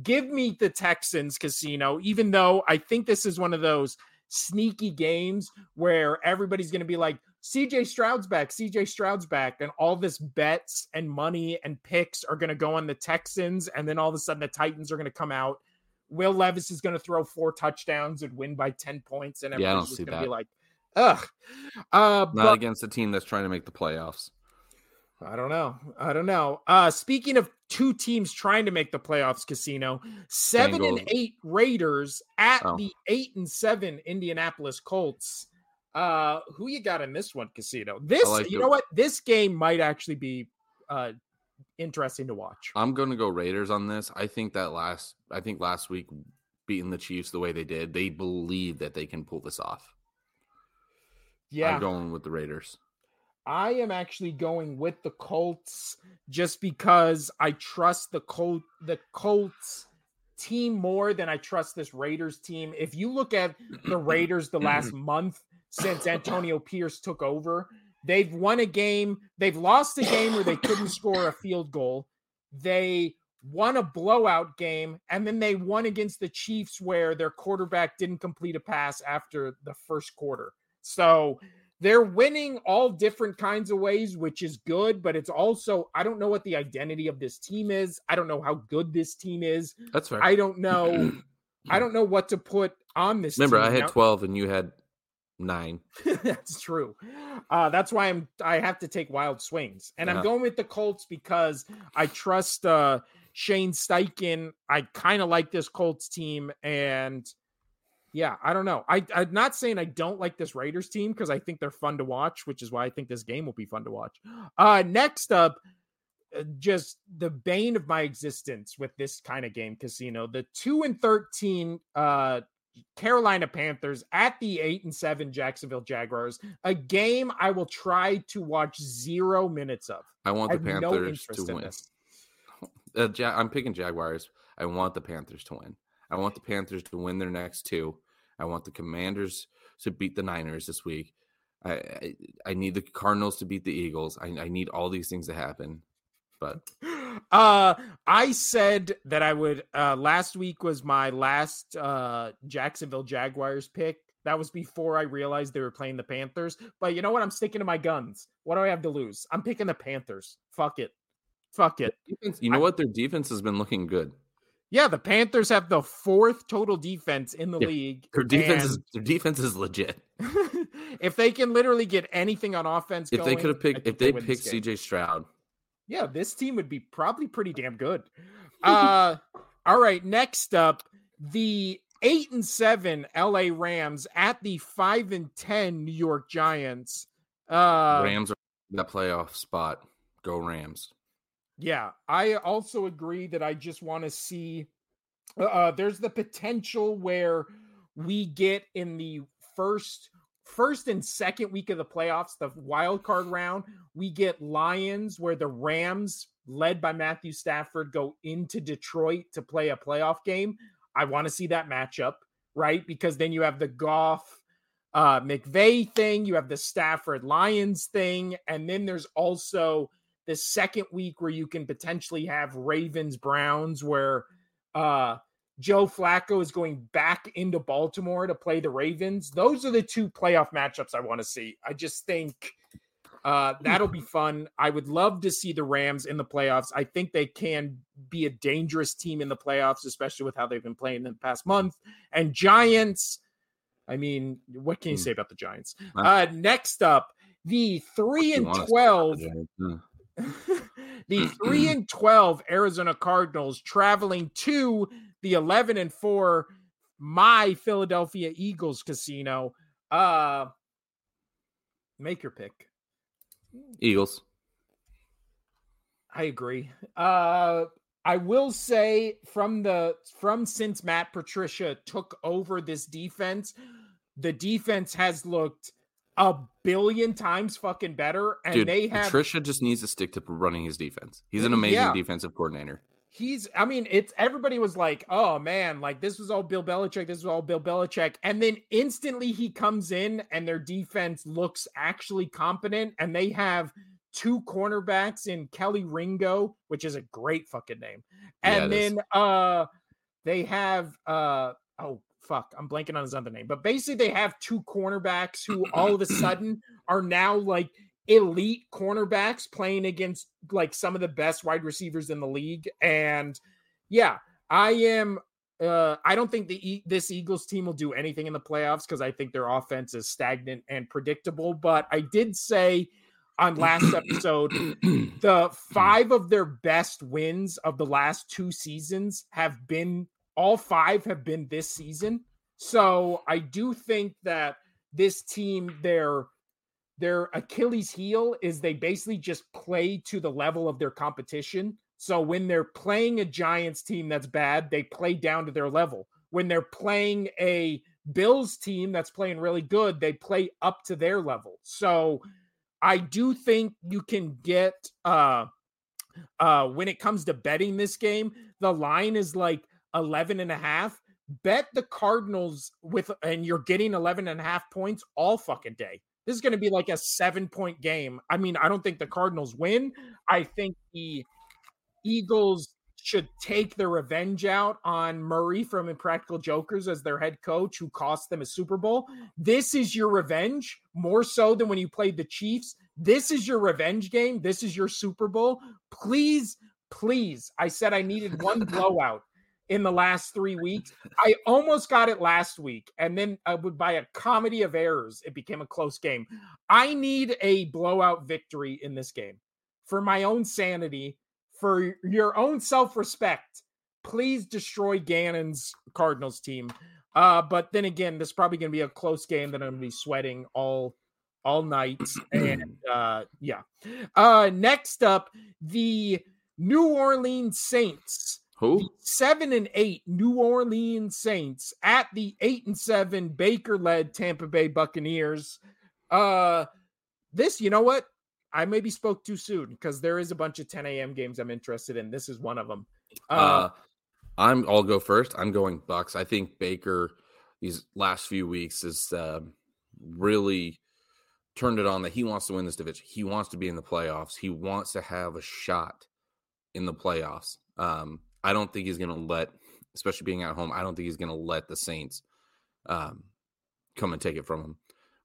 give me the Texans casino, even though I think this is one of those sneaky games where everybody's going to be like, CJ Stroud's back, CJ Stroud's back, and all this bets and money and picks are going to go on the Texans, and then all of a sudden the Titans are going to come out. Will Levis is going to throw four touchdowns and win by 10 points, and Yeah, everybody's just going to be like, ugh. Uh, Not but against a team that's trying to make the playoffs. I don't know. I don't know. Uh speaking of two teams trying to make the playoffs, casino seven and eight Raiders at Oh. the eight and seven Indianapolis Colts. Uh who you got in this one, casino? This like you the- know what? This game might actually be uh interesting to watch. I'm going to go Raiders on this. I think that last I think last week beating the Chiefs the way they did, they believe that they can pull this off. Yeah, I'm going with the Raiders. I am actually going with the Colts just because I trust the Colt the Colts team more than I trust this Raiders team. If you look at the Raiders the last month since Antonio Pierce took over, they've won a game, they've lost a game where they couldn't score a field goal. They won a blowout game and then they won against the Chiefs where their quarterback didn't complete a pass after the first quarter. So they're winning all different kinds of ways, which is good, but it's also, I don't know what the identity of this team is. I don't know how good this team is. That's fair. I don't know. I don't know what to put on this. Remember. I had Now- 12 and you had nine. that's true. Uh, that's why I'm I have to take wild swings, and I'm going with the Colts because I trust uh, Shane Steichen. I kind of like this Colts team, and yeah, I don't know. I I'm not saying I don't like this Raiders team because I think they're fun to watch, which is why I think this game will be fun to watch. Uh, next up. uh, Just the bane of my existence with this kind of game, casino. The two and thirteen uh Carolina Panthers at the 8 and 7 Jacksonville Jaguars, a game I will try to watch 0 minutes of. I want the no Panthers interest to win. Uh, ja- I'm picking Jaguars. I want the Panthers to win. I want the Panthers to win their next two. I want the Commanders to beat the Niners this week. I I, I need the Cardinals to beat the Eagles. I, I need all these things to happen. But Uh I said that I would uh last week was my last uh Jacksonville Jaguars pick. That was before I realized they were playing the Panthers. But you know what? I'm sticking to my guns. What do I have to lose? I'm picking the Panthers. Fuck it. Fuck it. defense, you know I- what? Their defense has been looking good. Yeah, the Panthers have the fourth total defense in the Yeah, league. Their defense is their defense is legit. if they can literally get anything on offense, If they could have picked, if they this picked. CJ Stroud, yeah, this team would be probably pretty damn good. Uh, all right, next up, the eight and seven LA Rams at the five and ten New York Giants. Uh, Rams are that playoff spot. Go Rams. Yeah, I also agree that I just want to see. Uh, uh, there's the potential where we get in the first, first and second week of the playoffs, the wild card round. We get Lions, where the Rams, led by Matthew Stafford, go into Detroit to play a playoff game. I want to see that matchup, right? Because then you have the Goff, uh, McVay thing, you have the Stafford Lions thing, and then there's also the second week where you can potentially have Ravens Browns where uh Joe Flacco is going back into Baltimore to play the Ravens. Those are the two playoff matchups I want to see. I just think uh that'll be fun. I would love to see the Rams in the playoffs. I think they can be a dangerous team in the playoffs, especially with how they've been playing in the past month. And Giants, I mean, what can you Hmm. say about the Giants? Uh next up, the 3 and 12 Huh. the 3 and 12 Arizona Cardinals traveling to the 11 and 4 my Philadelphia Eagles casino. Uh make your pick. Eagles. I agree. Uh I will say from the from since Matt Patricia took over this defense, the defense has looked a billion times fucking better and Dude, they have Patricia just needs to stick to running his defense. He's an amazing yeah. defensive coordinator. he's I mean, it's everybody was like, oh man, like this was all Bill Belichick, this was all Bill Belichick. And then instantly he comes in and their defense looks actually competent, and they have two cornerbacks in Kelee Ringo, which is a great fucking name. And is. then uh they have uh oh fuck, I'm blanking on his other name, but basically they have two cornerbacks who all of a sudden are now like elite cornerbacks playing against like some of the best wide receivers in the league. And yeah, I am. Uh, I don't think the this Eagles team will do anything in the playoffs because I think their offense is stagnant and predictable. But I did say on last episode the five of their best wins of the last two seasons have been all five have been this season. So I do think that this team, their their Achilles heel is they basically just play to the level of their competition. So when they're playing a Giants team that's bad, they play down to their level. When they're playing a Bills team that's playing really good, they play up to their level. So I do think you can get uh uh when it comes to betting this game, the line is like 11 and a half. Bet the Cardinals with and you're getting 11 and a half points all fucking day. This is going to be like a 7 point game. I mean, I don't think the Cardinals win. I think the Eagles should take their revenge out on Murray from Impractical Jokers as their head coach who cost them a Super Bowl. This is your revenge more so than when you played the Chiefs. This is your revenge game. This is your Super Bowl. Please, please. I said I needed one blowout. In the last three weeks. I almost got it last week, and then I would by a comedy of errors, it became a close game. I need a blowout victory in this game for my own sanity, for your own self respect. Please destroy Gannon's Cardinals team. Uh, but then again, this is probably going to be a close game that I'm going to be sweating all all night. and uh, yeah. Uh, next up, the New Orleans Saints. Who? Seven and eight New Orleans Saints at the eight and seven Baker led Tampa Bay Buccaneers. Uh, this, you know what? I maybe spoke too soon because there is a bunch of 10 a.m. games I'm interested in. This is one of them. Uh, uh, I'm. I'll go first. I'm going Bucks. I think Baker these last few weeks has uh, really turned it on that he wants to win this division. He wants to be in the playoffs. He wants to have a shot in the playoffs. Um, I don't think he's going to let, especially being at home, I don't think he's going to let the Saints um, come and take it from him.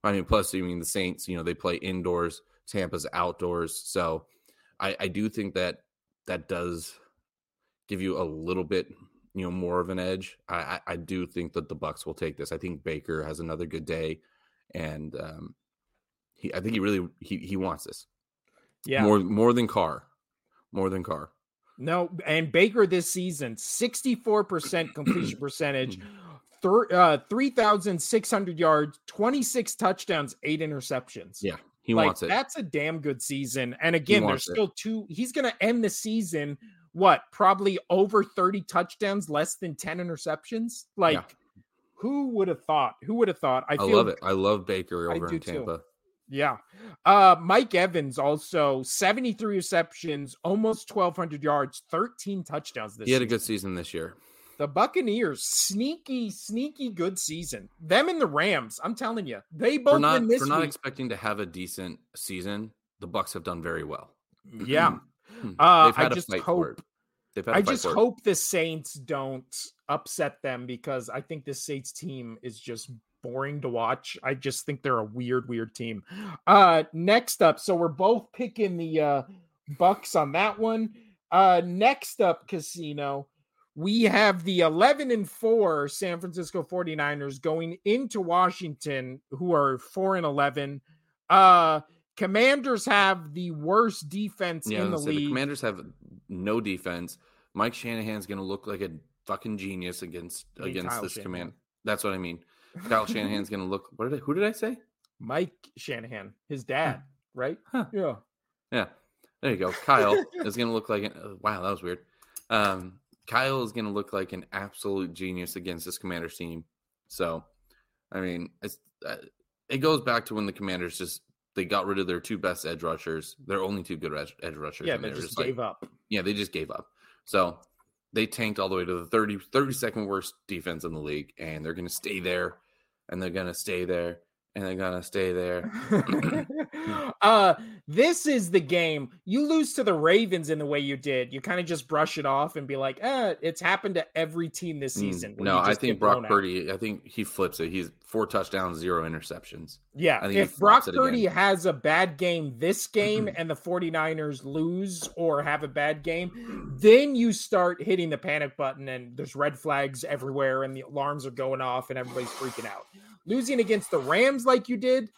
I mean, plus, I mean, the Saints, you know, they play indoors, Tampa's outdoors. So I, I do think that that does give you a little bit, you know, more of an edge. I, I, I do think that the Bucks will take this. I think Baker has another good day, and um, he, I think he really he he wants this. Yeah, more more than Carr, more than Carr. No, and Baker this season, 64% completion percentage, th- uh, 3,600 yards, 26 touchdowns, eight interceptions. Yeah, he like, wants it. That's a damn good season. And again, there's still it. two. He's going to end the season, what, probably over 30 touchdowns, less than 10 interceptions? Like, yeah. who would have thought? Who would have thought? I, I love it. I love Baker over in Tampa. Too. Yeah. Uh, Mike Evans also 73 receptions, almost 1,200 yards, 13 touchdowns this He had season. a good season this year. The Buccaneers, sneaky, sneaky good season. Them and the Rams, I'm telling you, they both for not, this for not week. expecting to have a decent season. The Bucks have done very well. Yeah. uh, I just hope. I just hope the Saints don't upset them because I think the Saints team is just boring to watch. I just think they're a weird, weird team. Uh next up, so we're both picking the uh Bucks on that one. Uh next up, casino. We have the 11 and 4 San Francisco 49ers going into Washington, who are 4 and 11. Uh Commanders have the worst defense yeah, in the league. The commanders have no defense. Mike Shanahan's going to look like a fucking genius against against Kyle this Shanahan. command. That's what I mean. Kyle Shanahan's going to look. What did I, who did I say? Mike Shanahan, his dad, right? Huh. Yeah, yeah. There you go. Kyle is going to look like. An, uh, wow, that was weird. Um, Kyle is going to look like an absolute genius against this Commanders team. So, I mean, it's uh, it goes back to when the Commanders just they got rid of their two best edge rushers. Their only two good edge, rushers. Yeah, they just, just gave like, up. Yeah, they just gave up. So they tanked all the way to the 30, 32nd worst defense in the league, and they're going to stay there, and they're going to stay there, and they're going to stay there. uh, this is the game. You lose to the Ravens in the way you did. You kind of just brush it off and be like, eh, it's happened to every team this mm, season. No, I think Brock Purdy, I think he flips it. He's four touchdowns, zero interceptions. Yeah. If Brock Purdy has a bad game this game and the 49ers lose or have a bad game, then you start hitting the panic button and there's red flags everywhere and the alarms are going off and everybody's freaking out. Losing against the Rams like you did,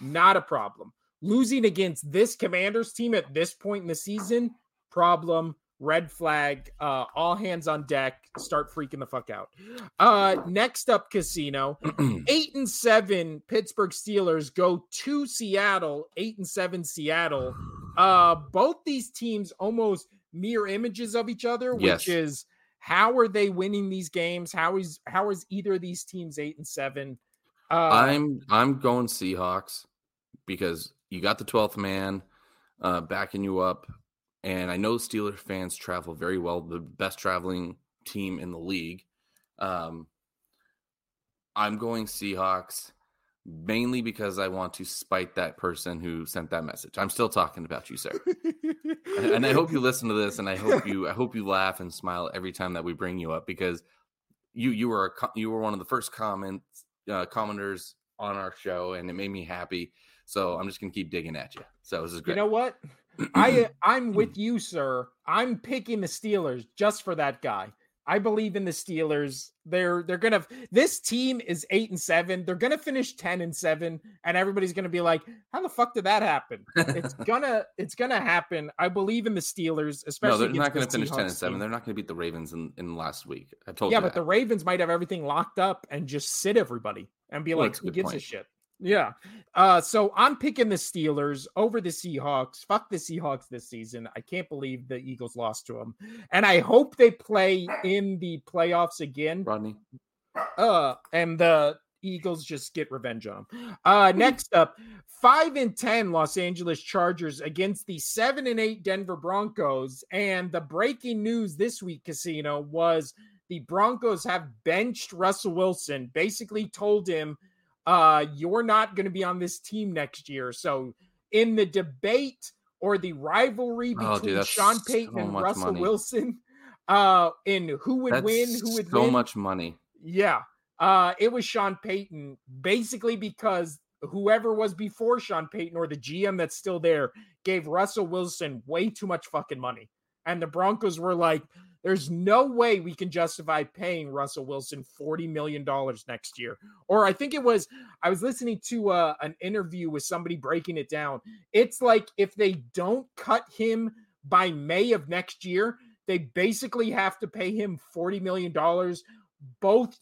not a problem. Losing against this Commanders team at this point in the season, problem red flag uh all hands on deck start freaking the fuck out. Uh next up casino. Eight and seven pittsburgh steelers go to seattle eight and seven seattle. Uh both these teams almost mirror images of each other which yes. is how are they winning these games? How is how is either of these teams eight and seven? Uh i'm i'm going seahawks because you got the 12th man uh backing you up and I know Steelers fans travel very well, the best traveling team in the league. Um, I'm going Seahawks mainly because I want to spite that person who sent that message. I'm still talking about you, sir. and I hope you listen to this, and I hope you I hope you laugh and smile every time that we bring you up because you you were a, you were one of the first comments uh, commenters on our show, and it made me happy. So I'm just gonna keep digging at you. So this is great. You know what? I I'm with you, sir. I'm picking the Steelers just for that guy. I believe in the Steelers. They're they're gonna this team is eight and seven. They're gonna finish ten and seven, and everybody's gonna be like, "How the fuck did that happen?" it's gonna it's gonna happen. I believe in the Steelers, especially. No, they're not gonna finish ten and seven. Team. They're not gonna beat the Ravens in, in last week. I told yeah, you. Yeah, but the Ravens might have everything locked up and just sit everybody and be well, like, "Who gives point. a shit?" Yeah. Uh, so I'm picking the Steelers over the Seahawks. Fuck the Seahawks this season. I can't believe the Eagles lost to them. And I hope they play in the playoffs again. Rodney. Uh, and the Eagles just get revenge on them. Uh, next up, five and ten Los Angeles Chargers against the seven and eight Denver Broncos. And the breaking news this week, Casino, was the Broncos have benched Russell Wilson, basically told him – uh, you're not going to be on this team next year. So, in the debate or the rivalry between oh, dude, Sean Payton so and Russell money. Wilson, uh, in who would that's win, who would so win, much money. Yeah, uh, it was Sean Payton, basically because whoever was before Sean Payton or the GM that's still there gave Russell Wilson way too much fucking money. And the Broncos were like, there's no way we can justify paying Russell Wilson $40 million next year. Or I think it was, I was listening to uh, an interview with somebody breaking it down. It's like if they don't cut him by May of next year, they basically have to pay him $40 million both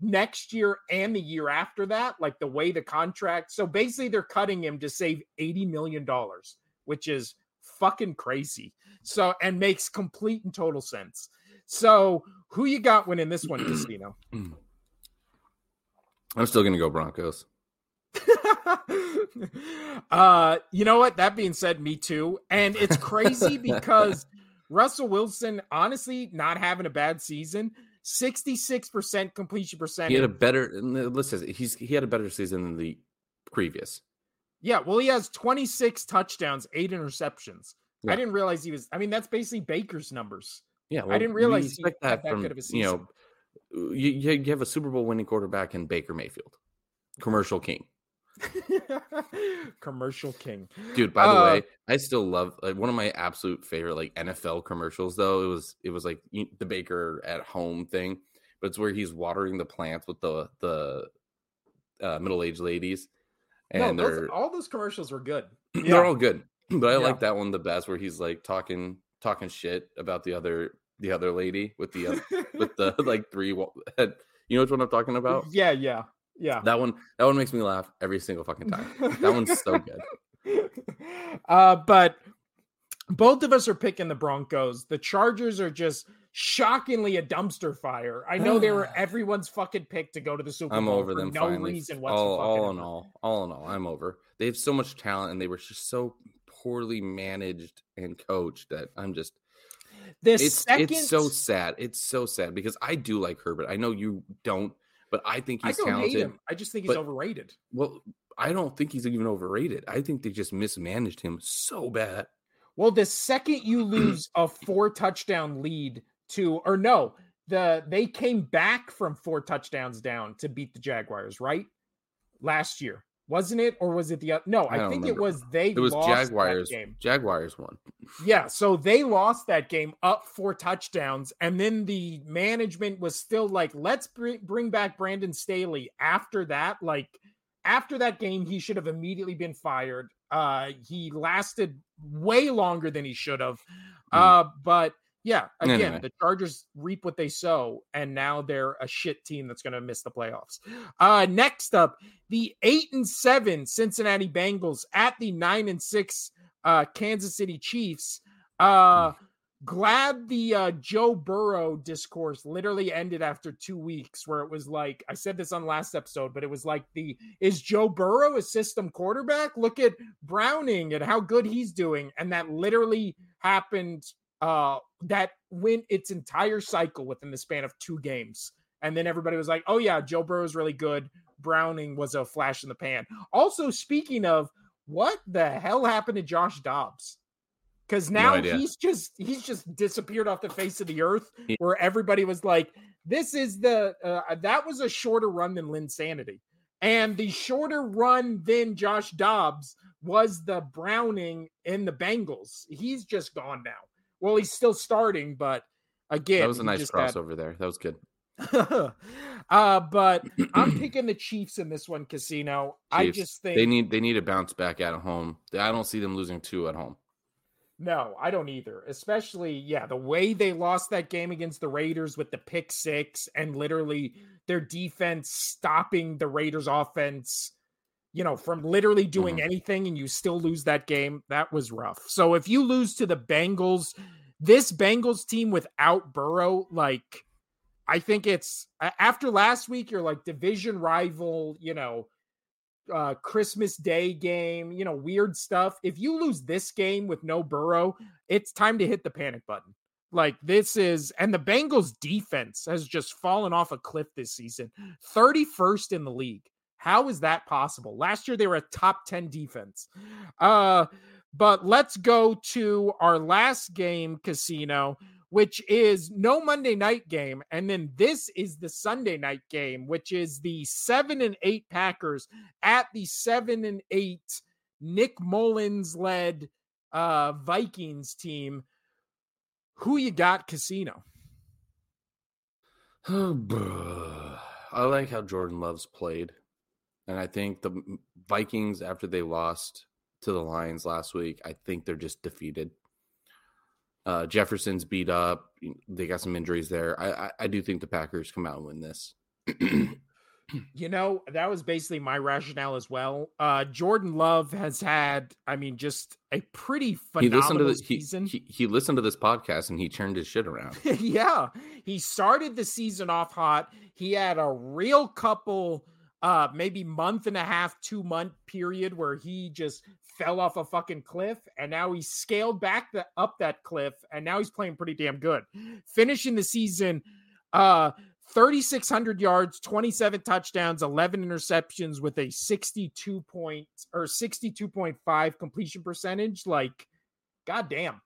next year and the year after that, like the way the contract. So basically, they're cutting him to save $80 million, which is fucking crazy. So and makes complete and total sense. So who you got winning this one, Casino? I'm still gonna go Broncos. uh, you know what? That being said, me too. And it's crazy because Russell Wilson, honestly, not having a bad season. 66% completion percentage. He had a better listen, he's he had a better season than the previous. Yeah, well, he has 26 touchdowns, eight interceptions. Yeah. I didn't realize he was. I mean, that's basically Baker's numbers. Yeah, well, I didn't realize he that, that from, good of a season. You know, you, you have a Super Bowl winning quarterback in Baker Mayfield, commercial king. commercial king, dude. By the uh, way, I still love like one of my absolute favorite like NFL commercials. Though it was it was like the Baker at home thing, but it's where he's watering the plants with the the uh, middle aged ladies, and no, those, all those commercials were good. They're all good. But I yeah. like that one the best where he's like talking talking shit about the other the other lady with the uh, with the like three you know which one I'm talking about? Yeah, yeah. Yeah. That one that one makes me laugh every single fucking time. That one's so good. Uh but both of us are picking the Broncos. The Chargers are just shockingly a dumpster fire. I know they were everyone's fucking pick to go to the Super Bowl. I'm Bowl over them. No finally. reason whatsoever. All, all in all, all in all, I'm over. They have so much talent, and they were just so poorly managed and coached that I'm just. This it's, second... it's so sad. It's so sad because I do like Herbert. I know you don't, but I think he's I don't talented. Hate him. I just think he's but, overrated. Well, I don't think he's even overrated. I think they just mismanaged him so bad. Well, the second you lose a four touchdown lead to, or no, the they came back from four touchdowns down to beat the Jaguars, right? Last year, wasn't it, or was it the other? no? I, I think remember. it was they. It was Jaguars. game. Jaguars won. Yeah, so they lost that game up four touchdowns, and then the management was still like, "Let's bring back Brandon Staley." After that, like after that game, he should have immediately been fired. Uh, he lasted way longer than he should have. Mm. Uh, but yeah, again, anyway. the Chargers reap what they sow, and now they're a shit team that's going to miss the playoffs. Uh, next up, the eight and seven Cincinnati Bengals at the nine and six uh, Kansas City Chiefs. Uh, mm glad the uh, Joe Burrow discourse literally ended after two weeks, where it was like I said this on last episode, but it was like the is Joe Burrow a system quarterback? Look at Browning and how good he's doing, and that literally happened. Uh, that went its entire cycle within the span of two games, and then everybody was like, "Oh yeah, Joe Burrow is really good." Browning was a flash in the pan. Also, speaking of what the hell happened to Josh Dobbs? because now no he's just he's just disappeared off the face of the earth where everybody was like this is the uh, that was a shorter run than Linsanity and the shorter run than Josh Dobbs was the Browning in the Bengals he's just gone now well he's still starting but Again, that was a nice just had- crossover there. That was good. uh, but I'm picking the Chiefs in this one, Casino. I just think they need they need to bounce back at home. I don't see them losing two at home. No, I don't either. Especially, yeah, the way they lost that game against the Raiders with the pick six and literally their defense stopping the Raiders offense, you know, from literally doing Mhm. anything and you still lose that game. That was rough. So if you lose to the Bengals, this Bengals team without Burrow, like, I think it's after last week, you're like division rival, you know, uh Christmas Day game, you know, weird stuff. If you lose this game with no Burrow, it's time to hit the panic button. Like this is and the Bengals defense has just fallen off a cliff this season. 31st in the league. How is that possible? Last year they were a top 10 defense. Uh but let's go to our last game casino which is no Monday night game. And then this is the Sunday night game, which is the seven and eight Packers at the seven and eight Nick Mullens led uh, Vikings team. Who you got, Casino? I like how Jordan Love's played. And I think the Vikings, after they lost to the Lions last week, I think they're just defeated. Uh, Jefferson's beat up. They got some injuries there. I, I, I do think the Packers come out and win this. You know, that was basically my rationale as well. Uh, Jordan Love has had, I mean, just a pretty he listened to phenomenal this. He, season. he he listened to this podcast and he turned his shit around. yeah, he started the season off hot. He had a real couple, uh, maybe month and a half, two month period where he just fell off a fucking cliff, and now he scaled back the, up that cliff, and now he's playing pretty damn good. Finishing the season, uh. 3600 yards 27 touchdowns 11 interceptions with a 62 point or 62.5 completion percentage like goddamn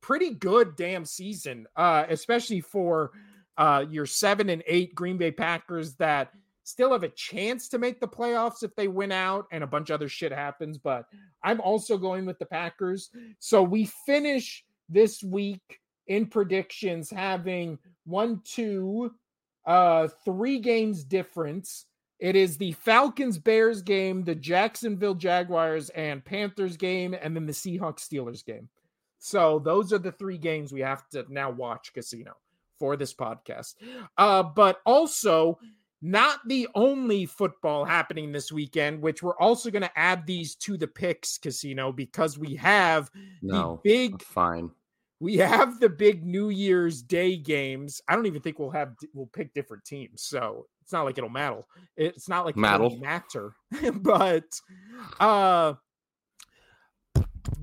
pretty good damn season, uh, especially for uh, your seven and eight Green Bay Packers that still have a chance to make the playoffs if they win out and a bunch of other shit happens. But I'm also going with the Packers. So we finish this week in predictions having one, two, uh, three games difference. It is the Falcons Bears game, the Jacksonville Jaguars and Panthers game, and then the Seahawks Steelers game. So those are the three games we have to now watch Casino for this podcast. Uh, but also, not the only football happening this weekend, which we're also going to add these to the picks Casino because we have No, the big fine. we have the big New Year's Day games. I don't even think we'll have we'll pick different teams, so it's not like it'll matter. It's not like it'll Matter. matter, but uh,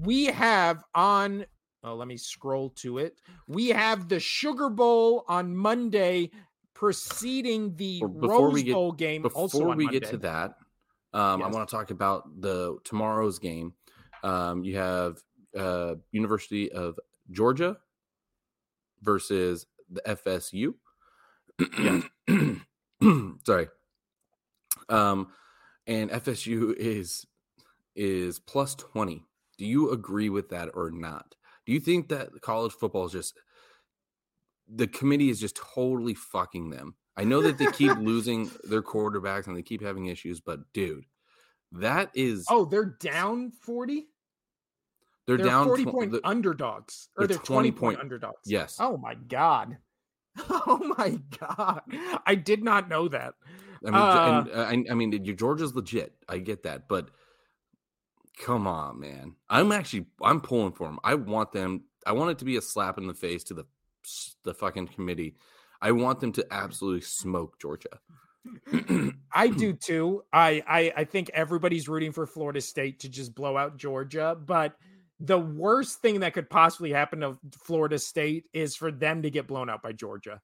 we have on. Oh, let me scroll to it. We have the Sugar Bowl on Monday, preceding the before Rose get- Bowl game. also Before on we Monday. get to that, um, I want to talk about the tomorrow's game. Um, you have uh, University of Georgia versus the FSU. Sorry. Um, and FSU is is plus twenty. Do you agree with that or not? Do you think that college football is just the committee is just totally fucking them? I know that they keep losing their quarterbacks and they keep having issues, but dude, that is Oh, they're down forty. they're, They're, down forty tw- point the- underdogs, or they're they're, twenty, 20 point, point- underdogs. yes. Oh my god. Oh my god. I did not know that. I mean, Uh, and, uh, I, I mean, your Georgia's legit. I get that, but come on, man. I'm actually I'm pulling for them. I want them. I want it to be a slap in the face to the the fucking committee. I want them to absolutely smoke Georgia. I do too. I, I I think everybody's rooting for Florida State to just blow out Georgia, but the worst thing that could possibly happen to Florida State is for them to get blown out by Georgia.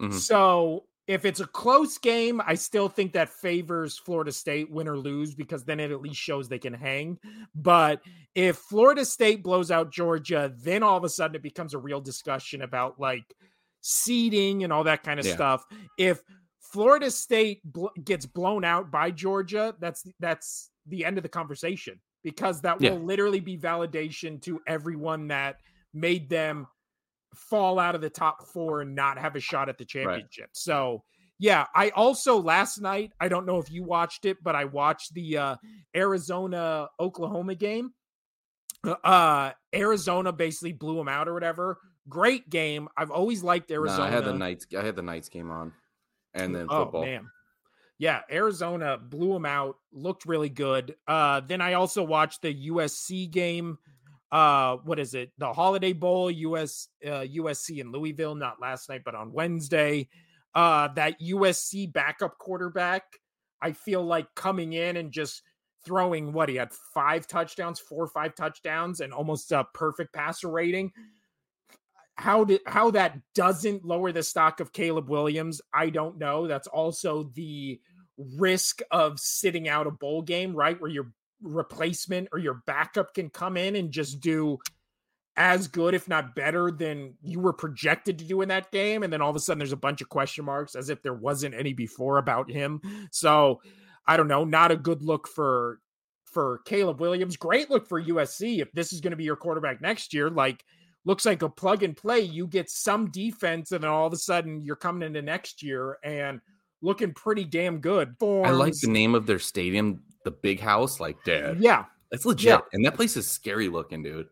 Mhm. So if it's a close game, I still think that favors Florida State win or lose because then it at least shows they can hang. But if Florida State blows out Georgia, then all of a sudden it becomes a real discussion about like seeding and all that kind of Yeah. stuff. If Florida State bl- gets blown out by Georgia, that's that's the end of the conversation because that Yeah. will literally be validation to everyone that made them fall out of the top four and not have a shot at the championship. Right. So yeah, I also last night, I don't know if you watched it, but I watched the uh, Arizona Oklahoma game. Uh, uh, Arizona basically blew them out or whatever. Great game. I've always liked Arizona. I had the Knights. I had the Knights game on, and then oh, football. Man. Yeah, Arizona blew them out. Looked really good. Uh, then I also watched the USC game. Uh, what is it? The Holiday Bowl, US uh, USC in Louisville. Not last night, but on Wednesday. Uh, that USC backup quarterback. I feel like coming in and just throwing what he had five touchdowns, four or five touchdowns, and almost a perfect passer rating. How did how that doesn't lower the stock of Caleb Williams? I don't know. That's also the risk of sitting out a bowl game, right? Where your replacement or your backup can come in and just do as good, if not better, than you were projected to do in that game. And then all of a sudden there's a bunch of question marks as if there wasn't any before about him. So I don't know, not a good look for for Caleb Williams. Great look for USC if this is going to be your quarterback next year. Like looks like a plug and play. You get some defense, and then all of a sudden you're coming into next year and looking pretty damn good. Forms. I like the name of their stadium, the Big House. Like, dad, yeah, that's legit. Yeah. And that place is scary looking, dude.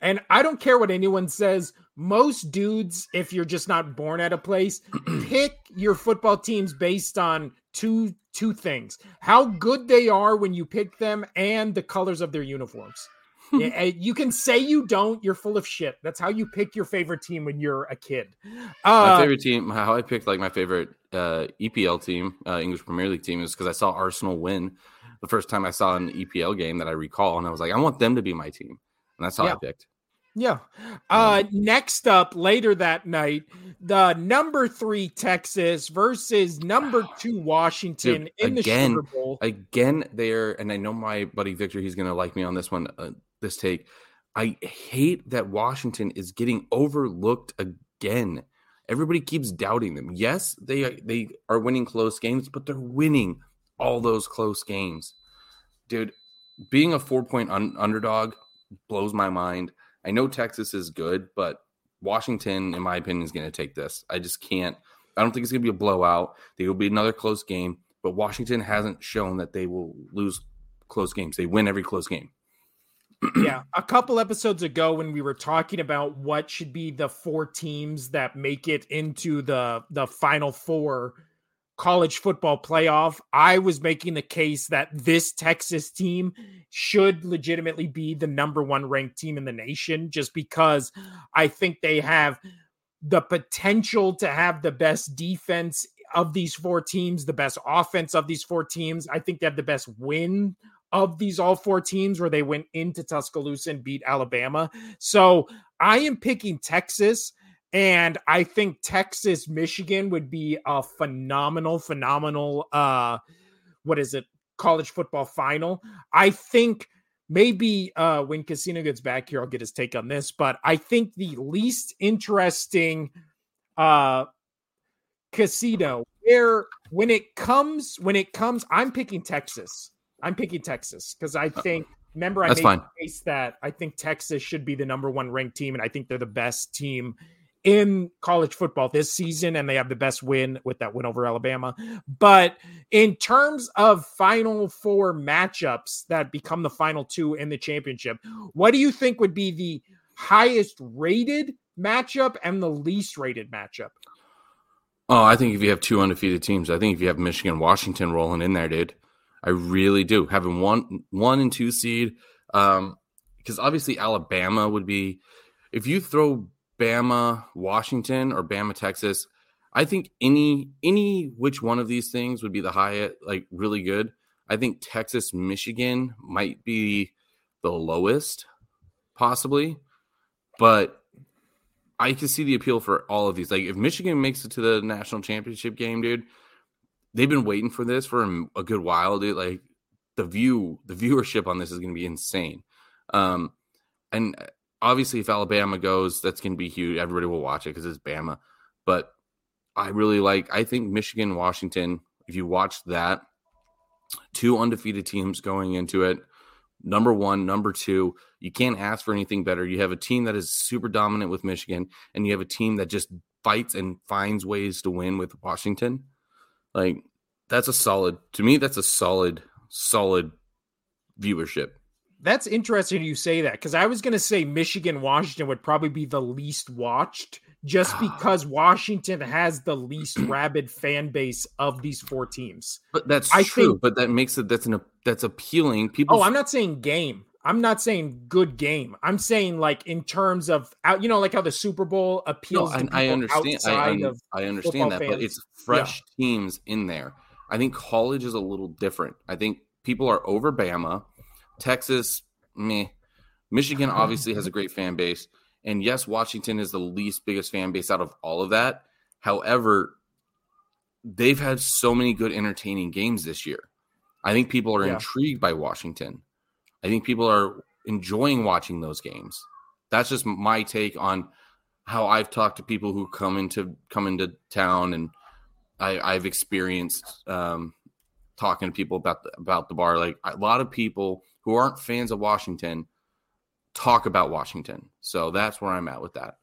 And I don't care what anyone says. Most dudes, if you're just not born at a place, pick your football teams based on two two things: how good they are when you pick them, and the colors of their uniforms. You can say you don't. You're full of shit. That's how you pick your favorite team when you're a kid. Uh, my favorite team, how I picked like my favorite uh, EPL team, uh, English Premier League team, is because I saw Arsenal win the first time I saw an EPL game that I recall, and I was like, I want them to be my team, and that's how yeah. I picked. Yeah. Uh, next up later that night, the number three Texas versus number two Washington Dude, in again, the Sugar Bowl. Again, there, and I know my buddy Victor, he's going to like me on this one, uh, this take. I hate that Washington is getting overlooked again. Everybody keeps doubting them. Yes, they they are winning close games, but they're winning all those close games. Dude, being a four point un- underdog blows my mind. I know Texas is good, but Washington, in my opinion, is going to take this. I just can't. I don't think it's going to be a blowout. There will be another close game, but Washington hasn't shown that they will lose close games. They win every close game. Yeah, a couple episodes ago when we were talking about what should be the four teams that make it into the the final four college football playoff, I was making the case that this Texas team should legitimately be the number one ranked team in the nation just because I think they have the potential to have the best defense of these four teams, the best offense of these four teams. I think they have the best win of these all four teams where they went into Tuscaloosa and beat Alabama. So I am picking Texas. And I think Texas, Michigan would be a phenomenal, phenomenal uh what is it, college football final. I think maybe uh when Casino gets back here, I'll get his take on this, but I think the least interesting uh casino where when it comes when it comes, I'm picking Texas. I'm picking Texas because I think remember I That's made fine. the case that I think Texas should be the number one ranked team, and I think they're the best team in college football this season, and they have the best win with that win over Alabama. But in terms of final four matchups that become the final two in the championship, what do you think would be the highest rated matchup and the least rated matchup? Oh, I think if you have two undefeated teams, I think if you have Michigan, Washington rolling in there, dude, I really do. Having one, one and two seed, um, because obviously Alabama would be. If you throw Bama, Washington, or Bama, Texas. I think any any which one of these things would be the highest, like really good. I think Texas, Michigan might be the lowest, possibly, but I can see the appeal for all of these. Like if Michigan makes it to the national championship game, dude, they've been waiting for this for a good while, dude. Like the view, the viewership on this is going to be insane. Um, and obviously, if Alabama goes, that's going to be huge. Everybody will watch it because it's Bama. But I really like, I think Michigan, Washington, if you watch that, two undefeated teams going into it, number one, number two. You can't ask for anything better. You have a team that is super dominant with Michigan, and you have a team that just fights and finds ways to win with Washington. Like that's a solid to me. That's a solid, solid viewership. That's interesting you say that because I was going to say Michigan Washington would probably be the least watched just ah. because Washington has the least rabid fan base of these four teams. But that's I true. Think, but that makes it that's an that's appealing. People. Oh, I'm not saying game. I'm not saying good game. I'm saying like in terms of out, you know, like how the Super Bowl appeals. No, I, I, understand. I, I, understand that, fans. but it's fresh yeah. teams in there. I think college is a little different. I think people are over Bama, Texas, meh. Michigan obviously has a great fan base. And yes, Washington is the least biggest fan base out of all of that. However, they've had so many good entertaining games this year. I think people are yeah. intrigued by Washington. I think people are enjoying watching those games. That's just my take on how I've talked to people who come into come into town and I, have experienced um, talking to people about the, about the bar. Like a lot of people who aren't fans of Washington talk about Washington. So that's where I'm at with that.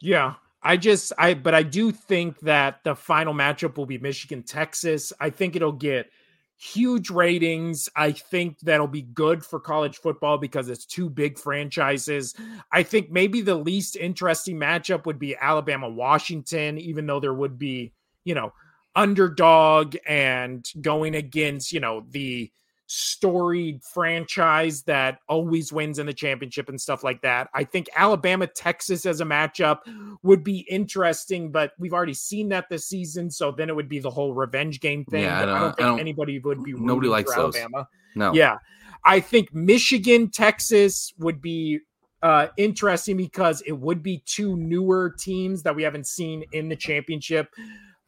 Yeah. I just I but I do think that the final matchup will be Michigan Texas. I think it'll get huge ratings. I think that'll be good for college football because it's two big franchises. I think maybe the least interesting matchup would be Alabama Washington even though there would be, you know, underdog and going against, you know, the storied franchise that always wins in the championship and stuff like that. I think Alabama Texas as a matchup would be interesting, but we've already seen that this season. So then it would be the whole revenge game thing. Yeah, I don't, I don't think I don't, anybody would be nobody likes those. Alabama. No, yeah, I think Michigan Texas would be uh, interesting because it would be two newer teams that we haven't seen in the championship.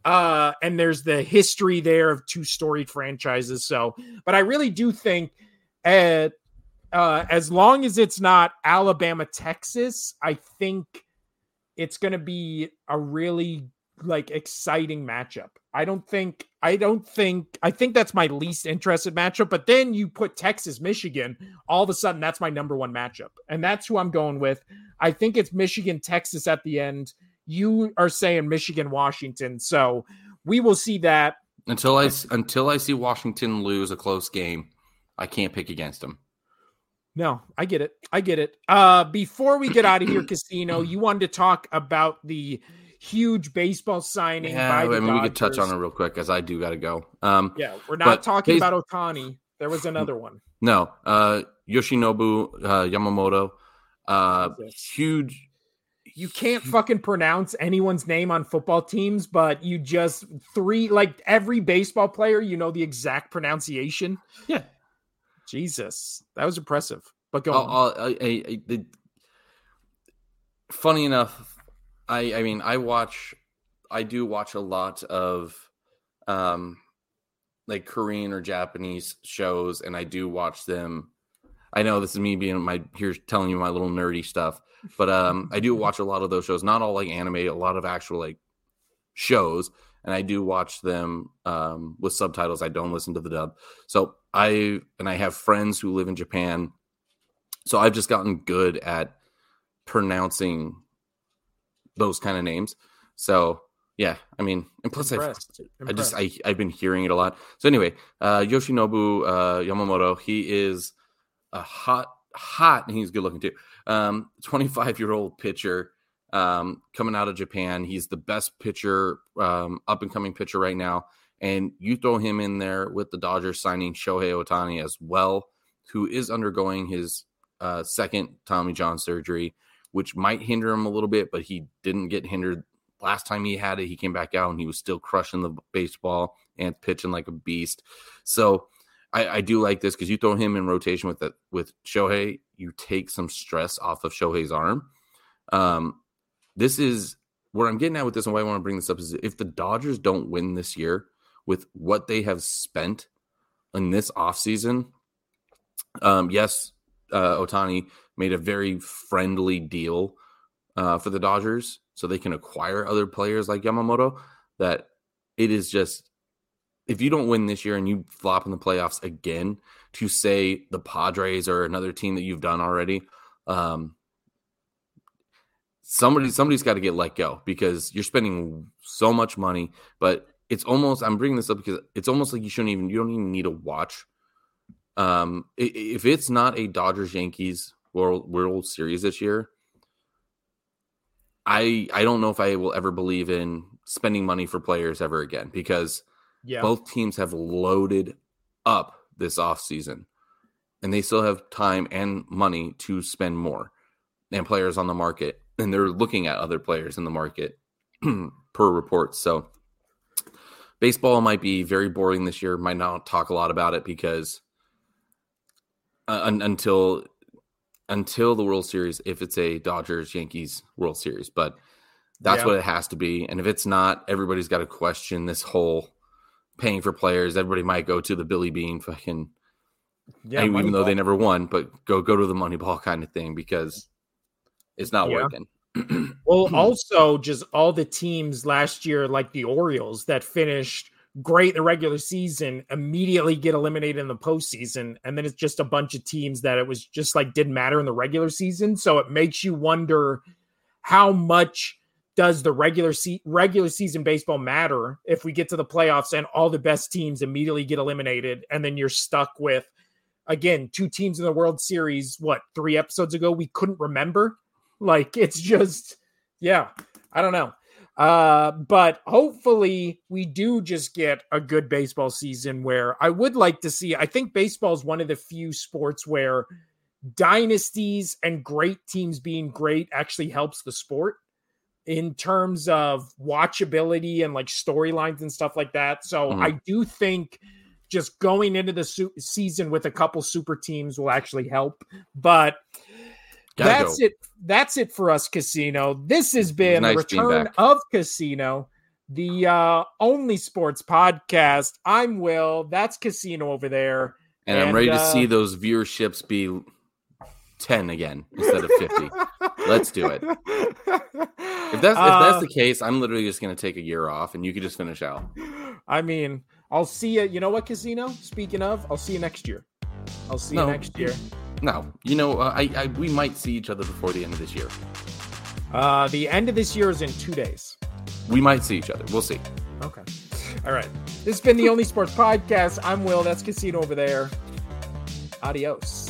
Uh, and there's the history there of two storied franchises. So, but I really do think at, uh, as long as it's not Alabama, Texas, I think it's going to be a really like exciting matchup. I don't think I don't think I think that's my least interested matchup, but then you put Texas Michigan, all of a sudden that's my number 1 matchup. And that's who I'm going with. I think it's Michigan Texas at the end you are saying Michigan, Washington. So we will see that until I until I see Washington lose a close game. I can't pick against them. No, I get it. I get it. Uh, before we get out of here, Casino, you wanted to talk about the huge baseball signing. Yeah, I mean, we could touch on it real quick as I do got to go. Um, yeah, we're not talking about Ohtani. There was another one. No, uh, Yoshinobu uh, Yamamoto, uh, huge you can't fucking pronounce anyone's name on football teams, but you just three like every baseball player, you know the exact pronunciation. Yeah, Jesus, that was impressive. But go on. I, I, I, funny enough, I I mean I watch, I do watch a lot of, um, like Korean or Japanese shows, and I do watch them. I know this is me being my here telling you my little nerdy stuff but um, I do watch a lot of those shows. Not all like anime, a lot of actual like shows, and I do watch them um, with subtitles. I don't listen to the dub. So I and I have friends who live in Japan, so I've just gotten good at pronouncing those kind of names. So yeah, I mean, and plus I, I just I I've been hearing it a lot. So anyway, uh, Yoshinobu uh, Yamamoto, he is a hot hot and he's good looking too. Um, 25 year old pitcher um, coming out of Japan. He's the best pitcher, um, up and coming pitcher right now. And you throw him in there with the Dodgers signing Shohei Ohtani as well, who is undergoing his uh, second Tommy John surgery, which might hinder him a little bit, but he didn't get hindered last time he had it. He came back out and he was still crushing the baseball and pitching like a beast. So I, I do like this because you throw him in rotation with the, with Shohei, you take some stress off of Shohei's arm. Um, this is where I'm getting at with this, and why I want to bring this up is if the Dodgers don't win this year with what they have spent in this offseason, um, yes, uh, Ohtani made a very friendly deal uh, for the Dodgers so they can acquire other players like Yamamoto. That it is just if you don't win this year and you flop in the playoffs again, to say the Padres or another team that you've done already, um, somebody somebody's got to get let go because you're spending so much money. But it's almost I'm bringing this up because it's almost like you shouldn't even you don't even need to watch. Um, if it's not a Dodgers Yankees World World Series this year, I I don't know if I will ever believe in spending money for players ever again because yeah. both teams have loaded up this off season and they still have time and money to spend more and players on the market and they're looking at other players in the market per report. so baseball might be very boring this year might not talk a lot about it because uh, un- until until the World Series if it's a Dodgers Yankees World Series, but that's yeah. what it has to be. And if it's not, everybody's got to question this whole paying for players. Everybody might go to the Billy Beane fucking yeah, even though they never won, but go go to the Moneyball kind of thing because it's not yeah. working. well, also just all the teams last year, like the Orioles, that finished great in the regular season immediately get eliminated in the postseason. And then it's just a bunch of teams that it was just like didn't matter in the regular season. So it makes you wonder how much does the regular se- regular season baseball matter if we get to the playoffs and all the best teams immediately get eliminated and then you're stuck with again two teams in the World Series what 3 episodes ago we couldn't remember like it's just yeah I don't know uh, but hopefully we do just get a good baseball season where I would like to see. I think baseball is one of the few sports where dynasties and great teams being great actually helps the sport in terms of watchability and like storylines and stuff like that. So mm-hmm. I do think just going into the su- season with a couple super teams will actually help. But Gotta that's go. it. That's it for us, Casino. This has been nice the return of Casino, the uh, only sports podcast. I'm Will. That's Casino over there. And, and I'm ready uh, to see those viewerships be 10 again instead of 50. Let's do it. If that's if that's uh, the case, I'm literally just going to take a year off and you can just finish out. I mean, I'll see you. You know what, Casino? Speaking of, I'll see you next year. I'll see no, you next year. No, you know, uh, I, I we might see each other before the end of this year. Uh, the end of this year is in two days. We might see each other. We'll see. Okay. All right. This has been the Only Sports Podcast. I'm Will. That's Casino over there. Adios.